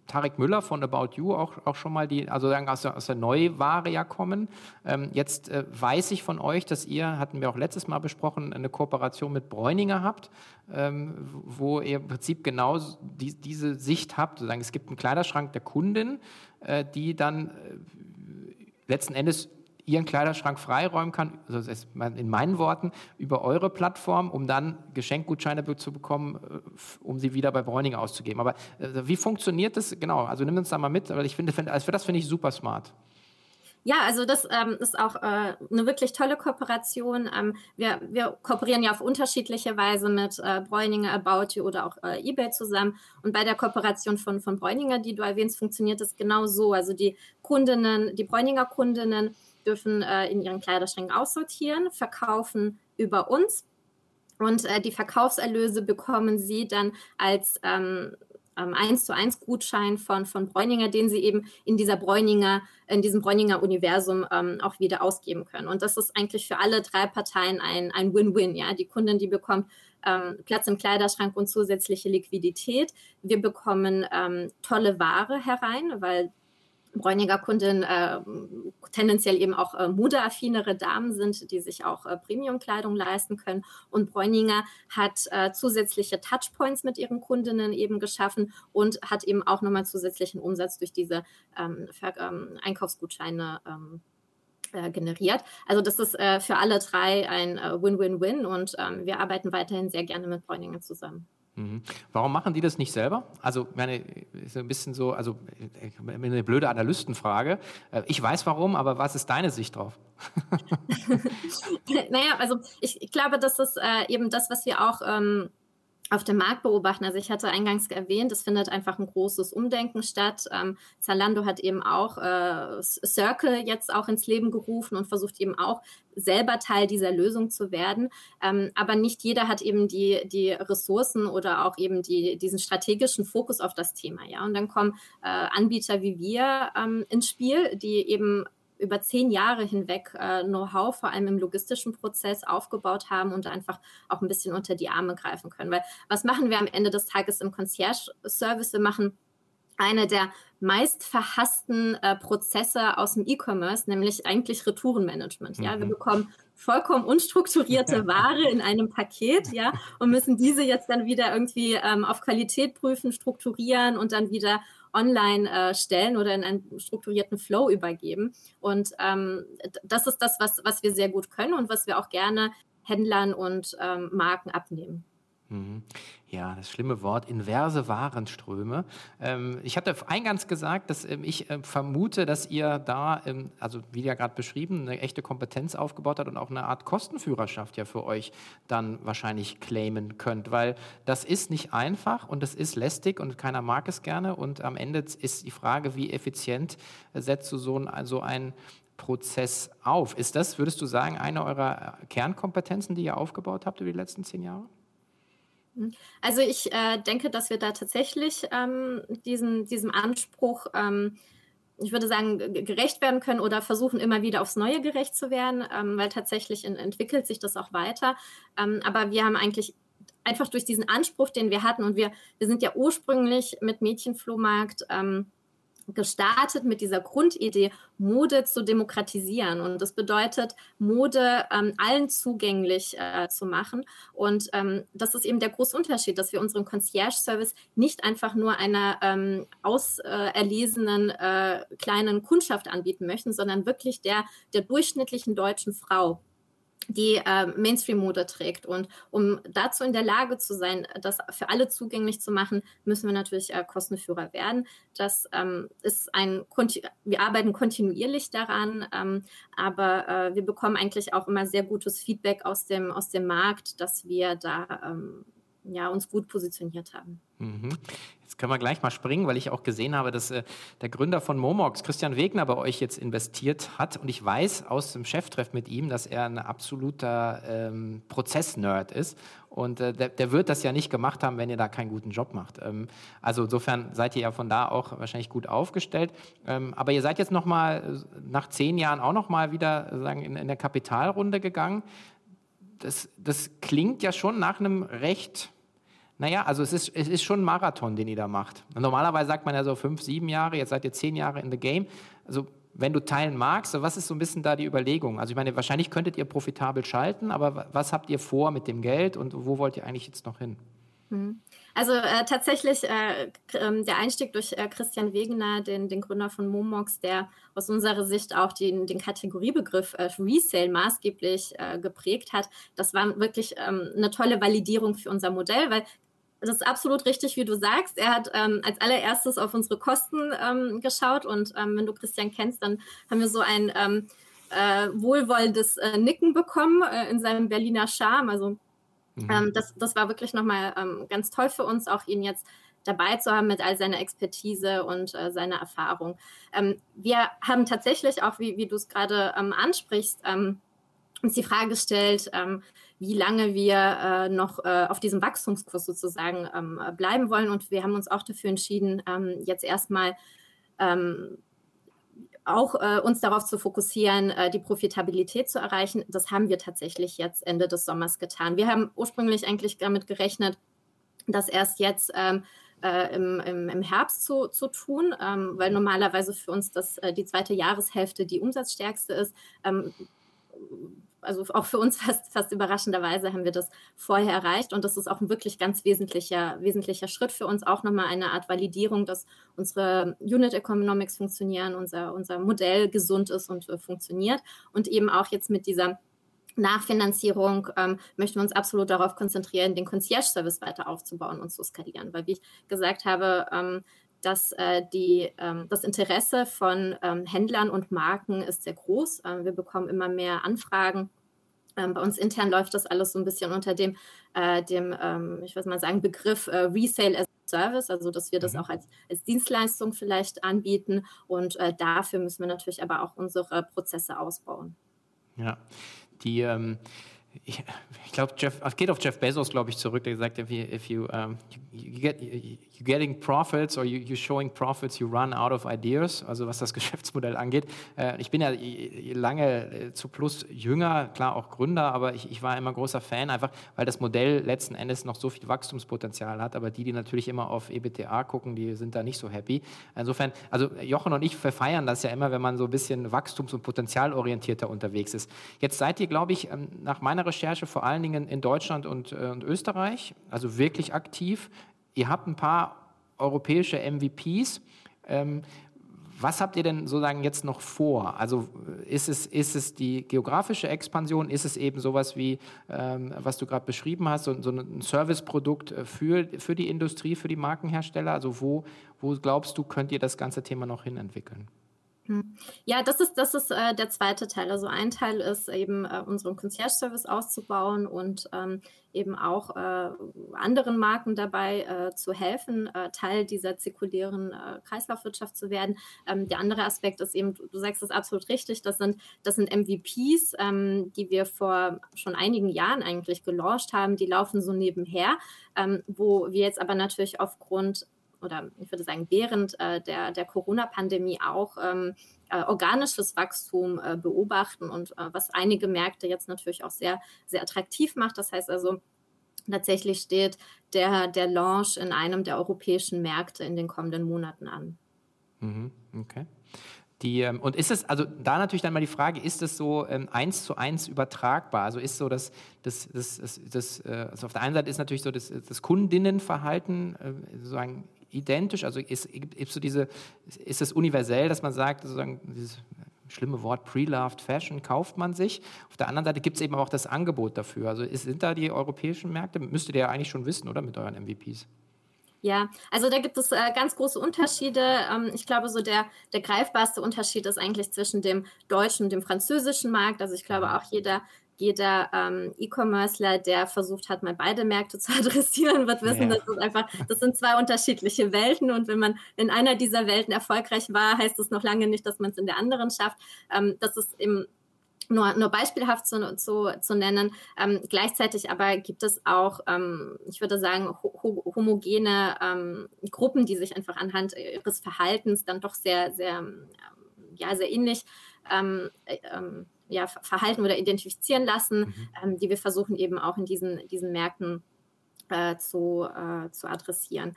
Tarek Müller von About You auch, auch schon mal, die also aus der, aus der Neuware ja kommen. Ähm, jetzt äh, weiß ich von euch, dass ihr, hatten wir auch letztes Mal besprochen, eine Kooperation mit Bräuninger habt, ähm, wo ihr im Prinzip genau die, diese Sicht habt. Sozusagen, es gibt einen Kleiderschrank der Kundin, äh, die dann äh, letzten Endes ihren Kleiderschrank freiräumen kann, also in meinen Worten, über eure Plattform, um dann Geschenkgutscheine zu bekommen, äh, um sie wieder bei Bräuninger auszugeben. Aber äh, wie funktioniert das? Genau, also nimm uns da mal mit, weil ich finde, also das finde ich super smart. Ja, also das ähm, ist auch äh, eine wirklich tolle Kooperation. Ähm, wir, wir kooperieren ja auf unterschiedliche Weise mit äh, Bräuninger, About You oder auch äh, eBay zusammen. Und bei der Kooperation von, von Bräuninger, die du erwähnst, funktioniert es genau so. Also die Kundinnen, die Bräuninger Kundinnen dürfen äh, in ihren Kleiderschränken aussortieren, verkaufen über uns und äh, die Verkaufserlöse bekommen sie dann als ähm, ähm, 1 zu 1 Gutschein von, von Bräuninger, den sie eben in dieser Bräuninger, in diesem Bräuninger Universum ähm, auch wieder ausgeben können. Und das ist eigentlich für alle drei Parteien ein, ein Win-Win. Ja? Die Kundin, die bekommt ähm, Platz im Kleiderschrank und zusätzliche Liquidität. Wir bekommen ähm, tolle Ware herein, weil Bräuniger Kunden äh, tendenziell eben auch äh, modeaffinere Damen sind, die sich auch äh, Premiumkleidung leisten können. Und Bräuninger hat äh, zusätzliche Touchpoints mit ihren Kundinnen eben geschaffen und hat eben auch nochmal zusätzlichen Umsatz durch diese ähm, ähm, Einkaufsgutscheine ähm, äh, generiert. Also das ist äh, für alle drei ein äh, Win-Win-Win und ähm, wir arbeiten weiterhin sehr gerne mit Bräuninger zusammen. Mhm. Warum machen die das nicht selber? Also, meine, ist ein bisschen so, also eine blöde Analystenfrage. Äh, ich weiß warum, aber was ist deine Sicht drauf? naja, also ich, ich glaube, das ist äh, eben das, was wir auch ähm, auf dem Markt beobachten. Also ich hatte eingangs erwähnt, es findet einfach ein großes Umdenken statt. Ähm, Zalando hat eben auch äh, Circle jetzt auch ins Leben gerufen und versucht eben auch selber Teil dieser Lösung zu werden. Ähm, aber nicht jeder hat eben die, die Ressourcen oder auch eben die, diesen strategischen Fokus auf das Thema. Ja? Und dann kommen äh, Anbieter wie wir ähm, ins Spiel, die eben über zehn Jahre hinweg äh, Know-how, vor allem im logistischen Prozess, aufgebaut haben und einfach auch ein bisschen unter die Arme greifen können. Weil was machen wir am Ende des Tages im Concierge-Service? Wir machen eine der meist verhassten äh, Prozesse aus dem E-Commerce, nämlich eigentlich Retourenmanagement. Ja, mhm. wir bekommen vollkommen unstrukturierte Ware in einem Paket, ja, und müssen diese jetzt dann wieder irgendwie ähm, auf Qualität prüfen, strukturieren und dann wieder online äh, stellen oder in einen strukturierten Flow übergeben. Und ähm, das ist das, was, was wir sehr gut können und was wir auch gerne Händlern und ähm, Marken abnehmen. Mhm. Ja, das schlimme Wort, inverse Warenströme. Ähm, ich hatte eingangs gesagt, dass ähm, ich äh, vermute, dass ihr da, ähm, also wie ja gerade beschrieben, eine echte Kompetenz aufgebaut habt und auch eine Art Kostenführerschaft ja für euch dann wahrscheinlich claimen könnt, weil das ist nicht einfach und es ist lästig und keiner mag es gerne und am Ende ist die Frage, wie effizient setzt du so, ein, so einen Prozess auf? Ist das, würdest du sagen, eine eurer Kernkompetenzen, die ihr aufgebaut habt über die letzten zehn Jahre? Mhm. Also ich äh, denke, dass wir da tatsächlich ähm, diesen, diesem Anspruch, ähm, ich würde sagen, gerecht werden können oder versuchen immer wieder aufs Neue gerecht zu werden, ähm, weil tatsächlich in, entwickelt sich das auch weiter. Ähm, aber wir haben eigentlich einfach durch diesen Anspruch, den wir hatten, und wir, wir sind ja ursprünglich mit Mädchenflohmarkt ähm, gestartet mit dieser Grundidee, Mode zu demokratisieren. Und das bedeutet, Mode ähm, allen zugänglich äh, zu machen. Und ähm, das ist eben der große Unterschied, dass wir unseren Concierge-Service nicht einfach nur einer ähm, auserlesenen äh, kleinen Kundschaft anbieten möchten, sondern wirklich der, der durchschnittlichen deutschen Frau die äh, Mainstream-Mode trägt. Und um dazu in der Lage zu sein, das für alle zugänglich zu machen, müssen wir natürlich äh, Kostenführer werden. Das ähm, ist ein, wir arbeiten kontinuierlich daran, ähm, aber äh, wir bekommen eigentlich auch immer sehr gutes Feedback aus dem, aus dem Markt, dass wir da ähm, ja, uns gut positioniert haben. Mhm. Jetzt können wir gleich mal springen, weil ich auch gesehen habe, dass äh, der Gründer von Momox, Christian Wegner, bei euch jetzt investiert hat. Und ich weiß aus dem Cheftreff mit ihm, dass er ein absoluter ähm, Prozessnerd ist. Und äh, der, der, wird das ja nicht gemacht haben, wenn ihr da keinen guten Job macht. Ähm, also insofern seid ihr ja von da auch wahrscheinlich gut aufgestellt. Ähm, aber ihr seid jetzt noch mal nach zehn Jahren auch noch mal wieder sagen, in, in der Kapitalrunde gegangen. Das, das klingt ja schon nach einem recht naja, also es ist, es ist schon ein Marathon, den ihr da macht. Und normalerweise sagt man ja so fünf, sieben Jahre, jetzt seid ihr zehn Jahre in the game. Also wenn du teilen magst, was ist so ein bisschen da die Überlegung? Also ich meine, wahrscheinlich könntet ihr profitabel schalten, aber was habt ihr vor mit dem Geld und wo wollt ihr eigentlich jetzt noch hin? Hm. Also äh, tatsächlich äh, ähm, der Einstieg durch äh, Christian Wegener, den, den Gründer von Momox, der aus unserer Sicht auch den, den Kategoriebegriff äh, Resale maßgeblich äh, geprägt hat, das war wirklich ähm, eine tolle Validierung für unser Modell, weil das ist absolut richtig, wie du sagst. Er hat ähm, als allererstes auf unsere Kosten ähm, geschaut und ähm, wenn du Christian kennst, dann haben wir so ein ähm, äh, wohlwollendes äh, Nicken bekommen äh, in seinem Berliner Charme. Also mhm. Ähm, das, das war wirklich nochmal ähm, ganz toll für uns, auch ihn jetzt dabei zu haben mit all seiner Expertise und äh, seiner Erfahrung. Ähm, wir haben tatsächlich auch, wie, wie du es gerade ansprichst, uns die Frage gestellt, wie lange wir äh, noch äh, auf diesem Wachstumskurs sozusagen ähm, bleiben wollen. Und wir haben uns auch dafür entschieden, ähm, jetzt erstmal ähm, auch äh, uns darauf zu fokussieren, äh, die Profitabilität zu erreichen. Das haben wir tatsächlich jetzt Ende des Sommers getan. Wir haben ursprünglich eigentlich damit gerechnet, das erst jetzt ähm, äh, im, im, im, Herbst zu, zu tun, ähm, weil normalerweise für uns das, äh, die zweite Jahreshälfte die umsatzstärkste ist. Ähm, also auch für uns fast, fast überraschenderweise haben wir das vorher erreicht. Und das ist auch ein wirklich ganz wesentlicher, wesentlicher Schritt für uns, auch nochmal eine Art Validierung, dass unsere Unit Economics funktionieren, unser, unser Modell gesund ist und äh, funktioniert. Und eben auch jetzt mit dieser Nachfinanzierung ähm, möchten wir uns absolut darauf konzentrieren, den Concierge-Service weiter aufzubauen und zu skalieren, weil wie ich gesagt habe, ähm, dass äh, die, ähm, das Interesse von ähm, Händlern und Marken ist sehr groß. Ähm, wir bekommen immer mehr Anfragen. Ähm, bei uns intern läuft das alles so ein bisschen unter dem, äh, dem ähm, ich würde mal sagen, Begriff äh, Resale as Service, also dass wir das mhm. auch als, als Dienstleistung vielleicht anbieten. Und äh, dafür müssen wir natürlich aber auch unsere Prozesse ausbauen. Ja, die ähm, ich, ich glaube, Jeff, es geht auf Jeff Bezos, glaube ich, zurück, der gesagt hat, if you, um, you, you get, you getting profits or you, you're showing profits, you run out of ideas, also was das Geschäftsmodell angeht. Äh, ich bin ja lange äh, zu Plus jünger, klar auch Gründer, aber ich, ich war immer großer Fan, einfach weil das Modell letzten Endes noch so viel Wachstumspotenzial hat, aber die, die natürlich immer auf EBTA gucken, die sind da nicht so happy. Insofern, also Jochen und ich verfeiern das ja immer, wenn man so ein bisschen wachstums- und potenzialorientierter unterwegs ist. Jetzt seid ihr, glaube ich, ähm, nach meiner Recherche vor allen Dingen in Deutschland und, äh, und Österreich, also wirklich aktiv. Ihr habt ein paar europäische MVPs. Ähm, was habt ihr denn sozusagen jetzt noch vor? Also ist es, ist es die geografische Expansion? Ist es eben sowas wie, ähm, was du gerade beschrieben hast, so, so ein Serviceprodukt äh, für, für die Industrie, für die Markenhersteller? Also wo, wo glaubst du, könnt ihr das ganze Thema noch hin entwickeln? Ja, das ist, das ist äh, der zweite Teil. Also ein Teil ist eben äh, unseren Concierge-Service auszubauen und ähm, eben auch äh, anderen Marken dabei äh, zu helfen, äh, Teil dieser zirkulären äh, Kreislaufwirtschaft zu werden. Ähm, der andere Aspekt ist eben, du sagst es absolut richtig, das sind, das sind MVPs, ähm, die wir vor schon einigen Jahren eigentlich gelauncht haben. Die laufen so nebenher, ähm, wo wir jetzt aber natürlich aufgrund oder ich würde sagen, während äh, der, der Corona-Pandemie auch ähm, äh, organisches Wachstum äh, beobachten und äh, was einige Märkte jetzt natürlich auch sehr, sehr attraktiv macht. Das heißt also, tatsächlich steht der, der Launch in einem der europäischen Märkte in den kommenden Monaten an. Mhm, okay. Die, ähm, und ist es, also da natürlich dann mal die Frage, ist es so ähm, eins zu eins übertragbar? Also ist so, dass das, das, das, das äh, also auf der einen Seite ist natürlich so das, das Kundinnenverhalten äh, sozusagen identisch, also ist, ist, so diese, ist es universell, dass man sagt, sozusagen dieses schlimme Wort Pre-Loved Fashion kauft man sich. Auf der anderen Seite gibt es eben auch das Angebot dafür. Also ist, sind da die europäischen Märkte, müsstet ihr ja eigentlich schon wissen, oder mit euren MVPs? Ja, also da gibt es äh, ganz große Unterschiede. Ähm, ich glaube, so der, der greifbarste Unterschied ist eigentlich zwischen dem deutschen und dem französischen Markt. Also ich glaube, mhm. auch jeder, jeder ähm, E-Commercer, der versucht hat, mal beide Märkte zu adressieren, wird wissen, ja. dass es einfach, das sind zwei unterschiedliche Welten. Und wenn man in einer dieser Welten erfolgreich war, heißt das noch lange nicht, dass man es in der anderen schafft. Ähm, das ist im nur, nur beispielhaft zu, zu, zu nennen. Ähm, gleichzeitig aber gibt es auch, ähm, ich würde sagen, ho homogene ähm, Gruppen, die sich einfach anhand ihres Verhaltens dann doch sehr, sehr, ja, sehr ähnlich ähm, ähm, ja, verhalten oder identifizieren lassen, mhm. Ähm, die wir versuchen eben auch in diesen, diesen Märkten äh, zu, äh, zu adressieren.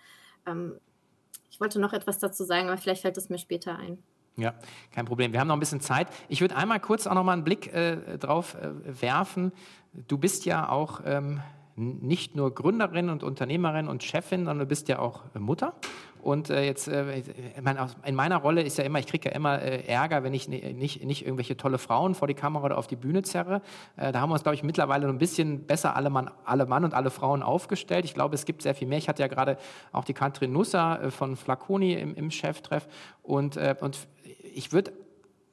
ich wollte noch etwas dazu sagen, aber vielleicht fällt es mir später ein. Ja, kein Problem. Wir haben noch ein bisschen Zeit. Ich würde einmal kurz auch noch mal einen Blick äh, drauf äh, werfen. Du bist ja auch ähm, nicht nur Gründerin und Unternehmerin und Chefin, sondern du bist ja auch Mutter. Und äh, jetzt, äh, in meiner Rolle ist ja immer, ich kriege ja immer äh, Ärger, wenn ich nicht, nicht irgendwelche tolle Frauen vor die Kamera oder auf die Bühne zerre. Äh, da haben wir uns, glaube ich, mittlerweile ein bisschen besser alle Mann, alle Mann und alle Frauen aufgestellt. Ich glaube, es gibt sehr viel mehr. Ich hatte ja gerade auch die Katrin Nusser äh, von Flaconi im, im Cheftreff. Und, äh, und ich würde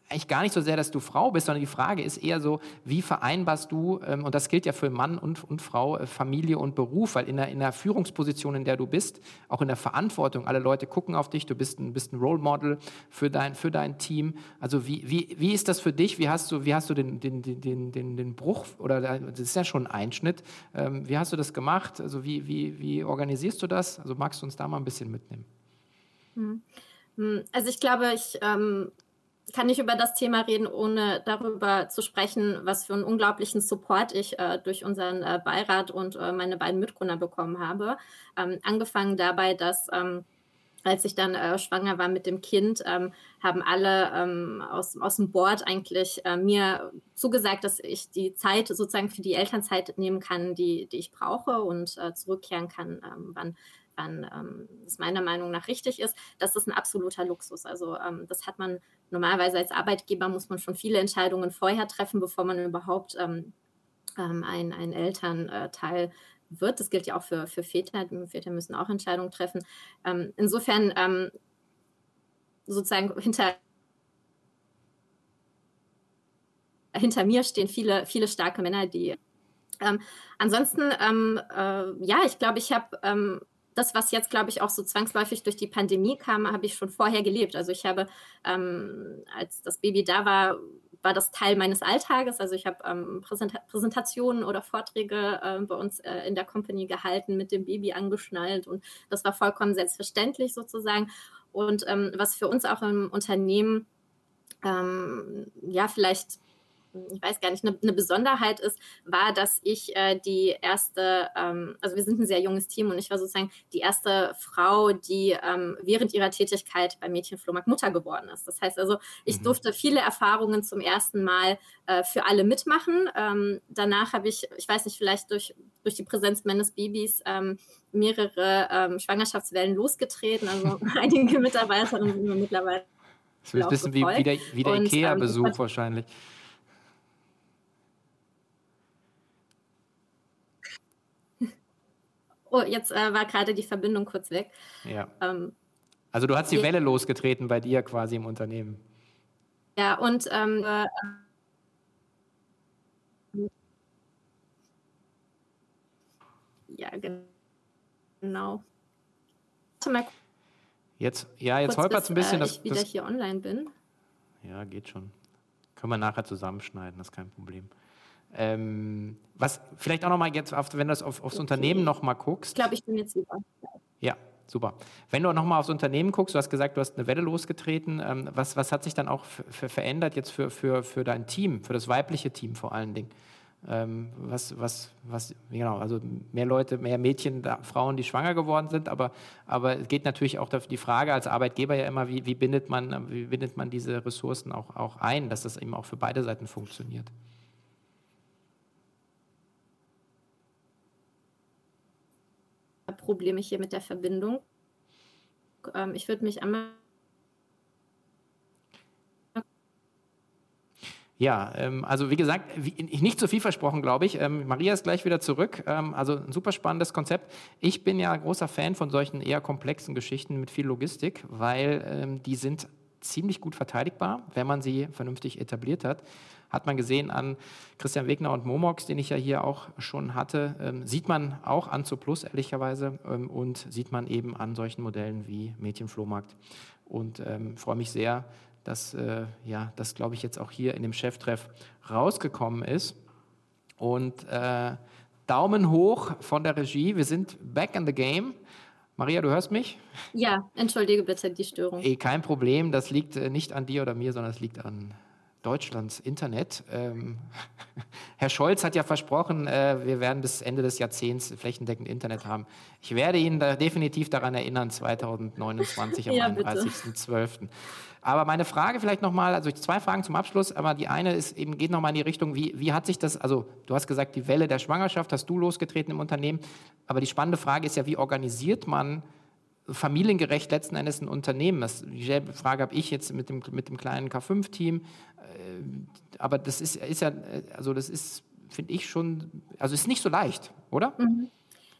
eigentlich gar nicht so sehr, dass du Frau bist, sondern die Frage ist eher so, wie vereinbarst du, ähm, und das gilt ja für Mann und, und Frau, äh, Familie und Beruf, weil in der, in der Führungsposition, in der du bist, auch in der Verantwortung, alle Leute gucken auf dich, du bist ein, bist ein Role Model für dein, für dein Team. Also wie, wie, wie ist das für dich? Wie hast du, wie hast du den, den, den, den, den Bruch, oder das ist ja schon ein Einschnitt, ähm, wie hast du das gemacht? Also wie, wie, wie organisierst du das? Also magst du uns da mal ein bisschen mitnehmen? Hm. hm also ich glaube, ich ähm, kann nicht über das Thema reden, ohne darüber zu sprechen, was für einen unglaublichen Support ich äh, durch unseren äh, Beirat und äh, meine beiden Mitgründer bekommen habe. Ähm, angefangen dabei, dass ähm, als ich dann äh, schwanger war mit dem Kind, ähm, haben alle ähm, aus, aus dem Board eigentlich äh, mir zugesagt, dass ich die Zeit sozusagen für die Elternzeit nehmen kann, die, die ich brauche und äh, zurückkehren kann, ähm, wann, wann ähm, es meiner Meinung nach richtig ist. Das ist ein absoluter Luxus. Also ähm, das hat man normalerweise als Arbeitgeber, muss man schon viele Entscheidungen vorher treffen, bevor man überhaupt ähm, ähm ein, ein Elternteil wird. Das gilt ja auch für, für Väter. Väter müssen auch Entscheidungen treffen. Ähm, insofern ähm, sozusagen hinter hinter mir stehen viele, viele starke Männer, die ähm, ansonsten, ähm, äh, ja, ich glaube, ich habe ähm, das, was jetzt, glaube ich, auch so zwangsläufig durch die Pandemie kam, habe ich schon vorher gelebt. Also ich habe, ähm, als das Baby da war, war das Teil meines Alltages. Also ich habe ähm, Präsenta Präsentationen oder Vorträge äh, bei uns äh, in der Company gehalten, mit dem Baby angeschnallt und das war vollkommen selbstverständlich sozusagen. Und ähm, was für uns auch im Unternehmen ähm, ja vielleicht ich weiß gar nicht, eine, eine Besonderheit ist, war, dass ich äh, die erste, ähm, also wir sind ein sehr junges Team und ich war sozusagen die erste Frau, die ähm, während ihrer Tätigkeit beim Mädchenflohmarkt Mutter geworden ist. Das heißt also, ich mhm. durfte viele Erfahrungen zum ersten Mal äh, für alle mitmachen. Ähm, danach habe ich, ich weiß nicht, vielleicht durch, durch die Präsenz meines Babys ähm, mehrere ähm, Schwangerschaftswellen losgetreten. Also einige Mitarbeiterinnen sind mir mittlerweile. Das ist ein bisschen wie, wie der, wie der IKEA-Besuch ähm, wahrscheinlich. Oh, jetzt äh, war gerade die Verbindung kurz weg. Ja. Ähm, also du hast die Welle losgetreten bei dir quasi im Unternehmen. Ja, und ähm, äh, ja, genau. Jetzt, ja, jetzt holpert es ein bisschen. Äh, dass ich wieder das, hier online bin. Ja, geht schon. Können wir nachher zusammenschneiden, das ist kein Problem. Ähm, was vielleicht auch nochmal jetzt, auf, wenn du das auf, aufs okay. Unternehmen nochmal guckst. Ich glaube, ich bin jetzt über. Ja, super. Wenn du nochmal aufs Unternehmen guckst, du hast gesagt, du hast eine Welle losgetreten. Ähm, was, was hat sich dann auch verändert jetzt für, für, für dein Team, für das weibliche Team vor allen Dingen? ähm, was, was, was, genau, also mehr Leute, mehr Mädchen, Frauen, die schwanger geworden sind, aber, aber es geht natürlich auch die Frage als Arbeitgeber ja immer, wie, wie, bindet, man, wie bindet man diese Ressourcen auch, auch ein, dass das eben auch für beide Seiten funktioniert. Probleme hier mit der Verbindung. Ähm, ich würde mich einmal Ja, ähm, also wie gesagt, nicht zu viel versprochen, glaube ich. Ähm, Maria ist gleich wieder zurück. Ähm, also ein super spannendes Konzept. Ich bin ja großer Fan von solchen eher komplexen Geschichten mit viel Logistik, weil die sind ziemlich gut verteidigbar, wenn man sie vernünftig etabliert hat. Hat man gesehen an Christian Wegner und Momox, den ich ja hier auch schon hatte, sieht man auch an zu Plus, ehrlicherweise, und sieht man eben an solchen Modellen wie Mädchenflohmarkt. Und ähm, freue mich sehr, dass äh, ja, das, glaube ich, jetzt auch hier in dem Cheftreff rausgekommen ist. Und äh, Daumen hoch von der Regie. Wir sind back in the game. Maria, du hörst mich? Ja, entschuldige bitte die Störung. Eh, kein Problem. Das liegt äh, nicht an dir oder mir, sondern es liegt an Deutschlands Internet. Ähm, Herr Scholz hat ja versprochen, äh, wir werden bis Ende des Jahrzehnts flächendeckend Internet haben. Ich werde Ihnen da definitiv daran erinnern, 2029 am ja, 31.12. Aber meine Frage vielleicht nochmal, also zwei Fragen zum Abschluss, aber die eine ist eben, geht nochmal in die Richtung, wie, wie hat sich das, also du hast gesagt, die Welle der Schwangerschaft hast du losgetreten im Unternehmen, aber die spannende Frage ist ja, wie organisiert man familiengerecht letzten Endes ein Unternehmen? Das, dieselbe Frage habe ich jetzt mit dem, mit dem kleinen K5-Team, äh, aber das ist, ist ja, also das ist, finde ich schon, also ist nicht so leicht, oder? Mhm.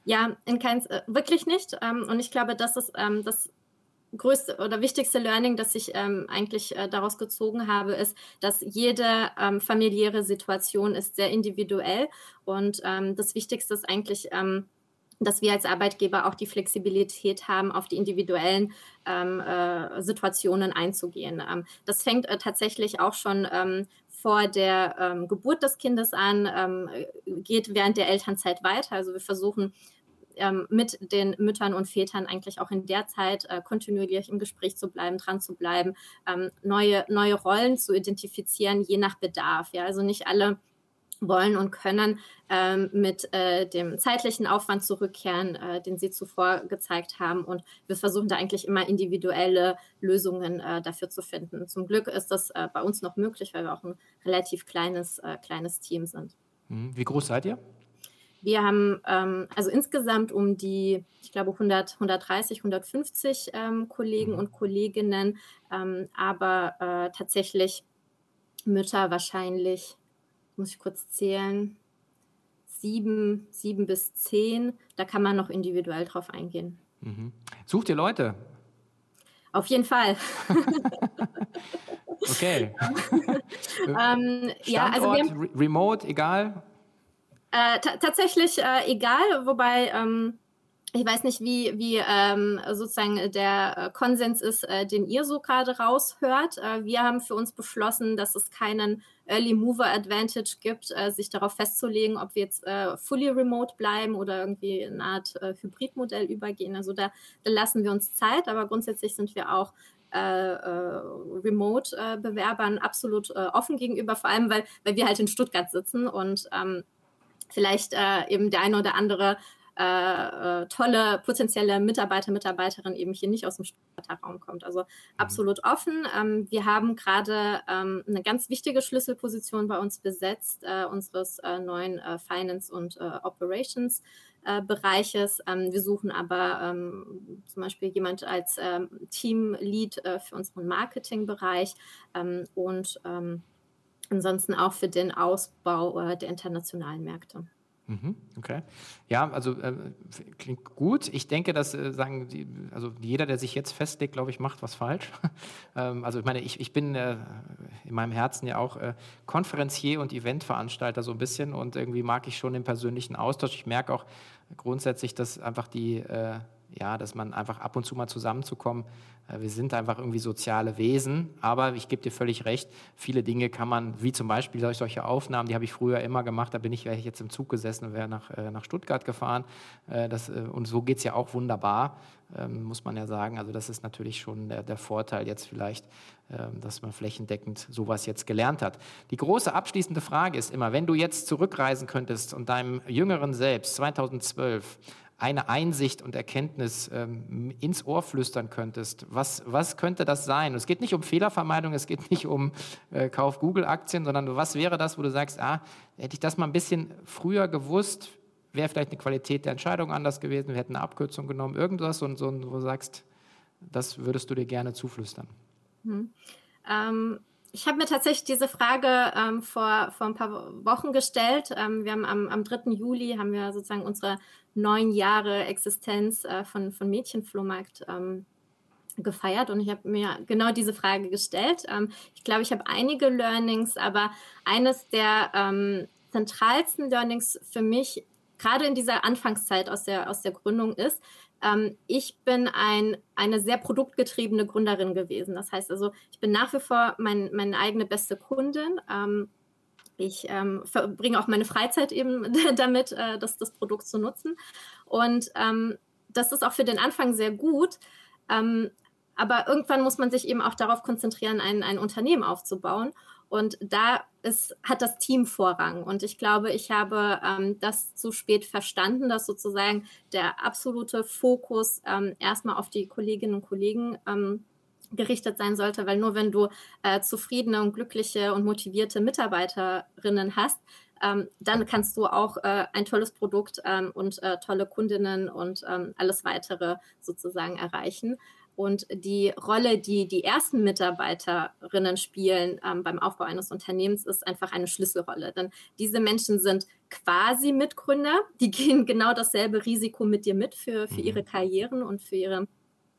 Ja, in keins, äh, wirklich nicht. Ähm, und ich glaube, das ist ähm, das größte oder wichtigste Learning, das ich ähm, eigentlich äh, daraus gezogen habe, ist, dass jede familiäre Situation ist sehr individuell und das Wichtigste ist eigentlich, dass wir als Arbeitgeber auch die Flexibilität haben, auf die individuellen ähm, äh, Situationen einzugehen. Ähm, das fängt äh, tatsächlich auch schon vor der Geburt des Kindes an, geht während der Elternzeit weiter. Also wir versuchen ähm, mit den Müttern und Vätern eigentlich auch in der Zeit äh, kontinuierlich im Gespräch zu bleiben, dran zu bleiben, ähm, neue, neue Rollen zu identifizieren, je nach Bedarf. Ja? Also nicht alle wollen und können ähm, mit äh, dem zeitlichen Aufwand zurückkehren, äh, den sie zuvor gezeigt haben. Und wir versuchen da eigentlich immer individuelle Lösungen äh, dafür zu finden. Zum Glück ist das äh, bei uns noch möglich, weil wir auch ein relativ kleines, äh, kleines Team sind. Hm, wie groß seid ihr? Wir haben ähm, also insgesamt um die, ich glaube, 100, 130, 150 ähm, Kollegen mhm. und Kolleginnen, ähm, aber äh, tatsächlich Mütter wahrscheinlich, muss ich kurz zählen, sieben, sieben bis zehn. Da kann man noch individuell drauf eingehen. Mhm. Sucht ihr Leute? Auf jeden Fall. okay. ähm, ja, also wir haben, Remote, egal. Äh, tatsächlich äh, egal, wobei ähm, ich weiß nicht, wie, wie ähm, sozusagen der äh, Konsens ist, äh, den ihr so gerade raushört. Äh, wir haben für uns beschlossen, dass es keinen Early Mover Advantage gibt, äh, sich darauf festzulegen, ob wir jetzt äh, fully remote bleiben oder irgendwie eine Art äh, Hybridmodell übergehen. Also da, da lassen wir uns Zeit, aber grundsätzlich sind wir auch Remote-Bewerbern absolut offen gegenüber, vor allem weil, weil wir halt in Stuttgart sitzen und ähm, vielleicht äh, eben der eine oder andere äh, äh, tolle potenzielle Mitarbeiter, Mitarbeiterin eben hier nicht aus dem Stuttgarter Raum kommt. Also mhm. absolut offen. Ähm, wir haben gerade ähm, eine ganz wichtige Schlüsselposition bei uns besetzt, äh, unseres äh, neuen äh, Finance und äh, Operations. Bereiches. Ähm, wir suchen aber ähm, zum Beispiel jemand als ähm, Teamlead für unseren Marketingbereich ähm, und ansonsten auch für den Ausbau äh, der internationalen Märkte. Mhm, okay. Ja, also äh, klingt gut. Ich denke, dass äh, sagen die, also jeder, der sich jetzt festlegt, glaube ich, macht was falsch. ähm, also ich meine, ich, ich bin äh, in meinem Herzen ja auch äh, Konferencier und Eventveranstalter so ein bisschen und irgendwie mag ich schon den persönlichen Austausch. Ich merke auch grundsätzlich, dass einfach die äh, ja, dass man einfach ab und zu mal zusammenzukommen. Äh, wir sind einfach irgendwie soziale Wesen, aber ich gebe dir völlig recht, viele Dinge kann man, wie zum Beispiel solche Aufnahmen, die habe ich früher immer gemacht, da bin ich, jetzt im Zug gesessen und wäre nach, äh, nach Stuttgart gefahren. Äh, das, und so geht es ja auch wunderbar, ähm, muss man ja sagen. Also das ist natürlich schon der, der Vorteil jetzt vielleicht, ähm, dass man flächendeckend sowas jetzt gelernt hat. Die große abschließende Frage ist immer, wenn du jetzt zurückreisen könntest und deinem jüngeren Selbst 2012 eine Einsicht und Erkenntnis ähm, ins Ohr flüstern könntest, was, was könnte das sein? Und es geht nicht um Fehlervermeidung, es geht nicht um äh, Kauf Google-Aktien, sondern was wäre das, wo du sagst, ah, hätte ich das mal ein bisschen früher gewusst, wäre vielleicht eine Qualität der Entscheidung anders gewesen, wir hätten eine Abkürzung genommen, irgendwas, und so, wo du sagst, das würdest du dir gerne zuflüstern. Hm. Ähm, ich habe mir tatsächlich diese Frage ähm, vor, vor ein paar Wochen gestellt. Ähm, wir haben am, am 3. Juli haben wir sozusagen unsere neun Jahre Existenz äh, von, von Mädchenflohmarkt ähm, gefeiert und ich habe mir genau diese Frage gestellt. Ähm, ich glaube, ich habe einige Learnings, aber eines der ähm, zentralsten Learnings für mich, gerade in dieser Anfangszeit aus der, aus der Gründung, ist, ähm, ich bin ein, eine sehr produktgetriebene Gründerin gewesen. Das heißt also, ich bin nach wie vor mein, meine eigene beste Kundin. Ähm, ich ähm, verbringe auch meine Freizeit eben damit, äh, das, das Produkt zu nutzen. Und ähm, das ist auch für den Anfang sehr gut. Ähm, aber irgendwann muss man sich eben auch darauf konzentrieren, ein, ein Unternehmen aufzubauen. Und da ist, hat das Team Vorrang. Und ich glaube, ich habe ähm, das zu spät verstanden, dass sozusagen der absolute Fokus ähm, erstmal auf die Kolleginnen und Kollegen ähm, gerichtet sein sollte, weil nur wenn du äh, zufriedene und glückliche und motivierte Mitarbeiterinnen hast, ähm, dann kannst du auch äh, ein tolles Produkt ähm, und äh, tolle Kundinnen und ähm, alles weitere sozusagen erreichen. Und die Rolle, die die ersten Mitarbeiterinnen spielen ähm, beim Aufbau eines Unternehmens, ist einfach eine Schlüsselrolle. Denn diese Menschen sind quasi Mitgründer, die gehen genau dasselbe Risiko mit dir mit für, für ihre mhm. Karrieren und für ihre,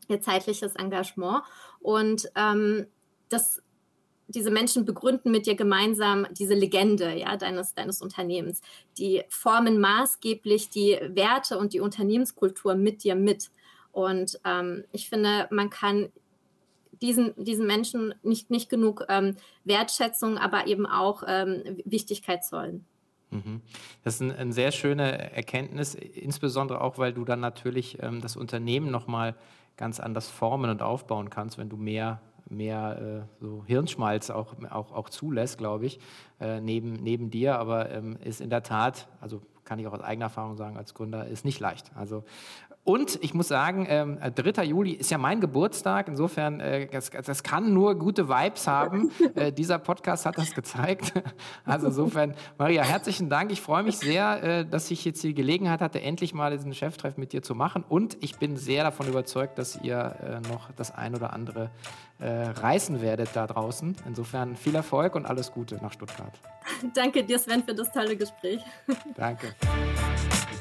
ihr zeitliches Engagement. Und ähm, das diese Menschen begründen mit dir gemeinsam diese Legende ja, deines, deines Unternehmens. Die formen maßgeblich die Werte und die Unternehmenskultur mit dir mit. Und ähm, ich finde, man kann diesen, diesen Menschen nicht, nicht genug ähm, Wertschätzung, aber eben auch ähm, Wichtigkeit zollen. Mhm. Das ist eine ein sehr schöne Erkenntnis, insbesondere auch, weil du dann natürlich ähm, das Unternehmen nochmal ganz anders formen und aufbauen kannst, wenn du mehr, mehr äh, so Hirnschmalz auch, auch, auch zulässt, glaube ich, äh, neben, neben dir. Aber ähm, ist in der Tat, also kann ich auch aus eigener Erfahrung sagen, als Gründer, ist nicht leicht. Also und ich muss sagen, ähm, 3. Juli ist ja mein Geburtstag. Insofern, äh, das, das, kann nur gute Vibes haben. äh, dieser Podcast hat das gezeigt. Also insofern, Maria, herzlichen Dank. Ich freue mich sehr, äh, dass ich jetzt die Gelegenheit hatte, endlich mal diesen Cheftreff mit dir zu machen. Und ich bin sehr davon überzeugt, dass ihr äh, noch das ein oder andere äh, reißen werdet da draußen. Insofern viel Erfolg und alles Gute nach Stuttgart. Danke dir, Sven, für das tolle Gespräch. Danke.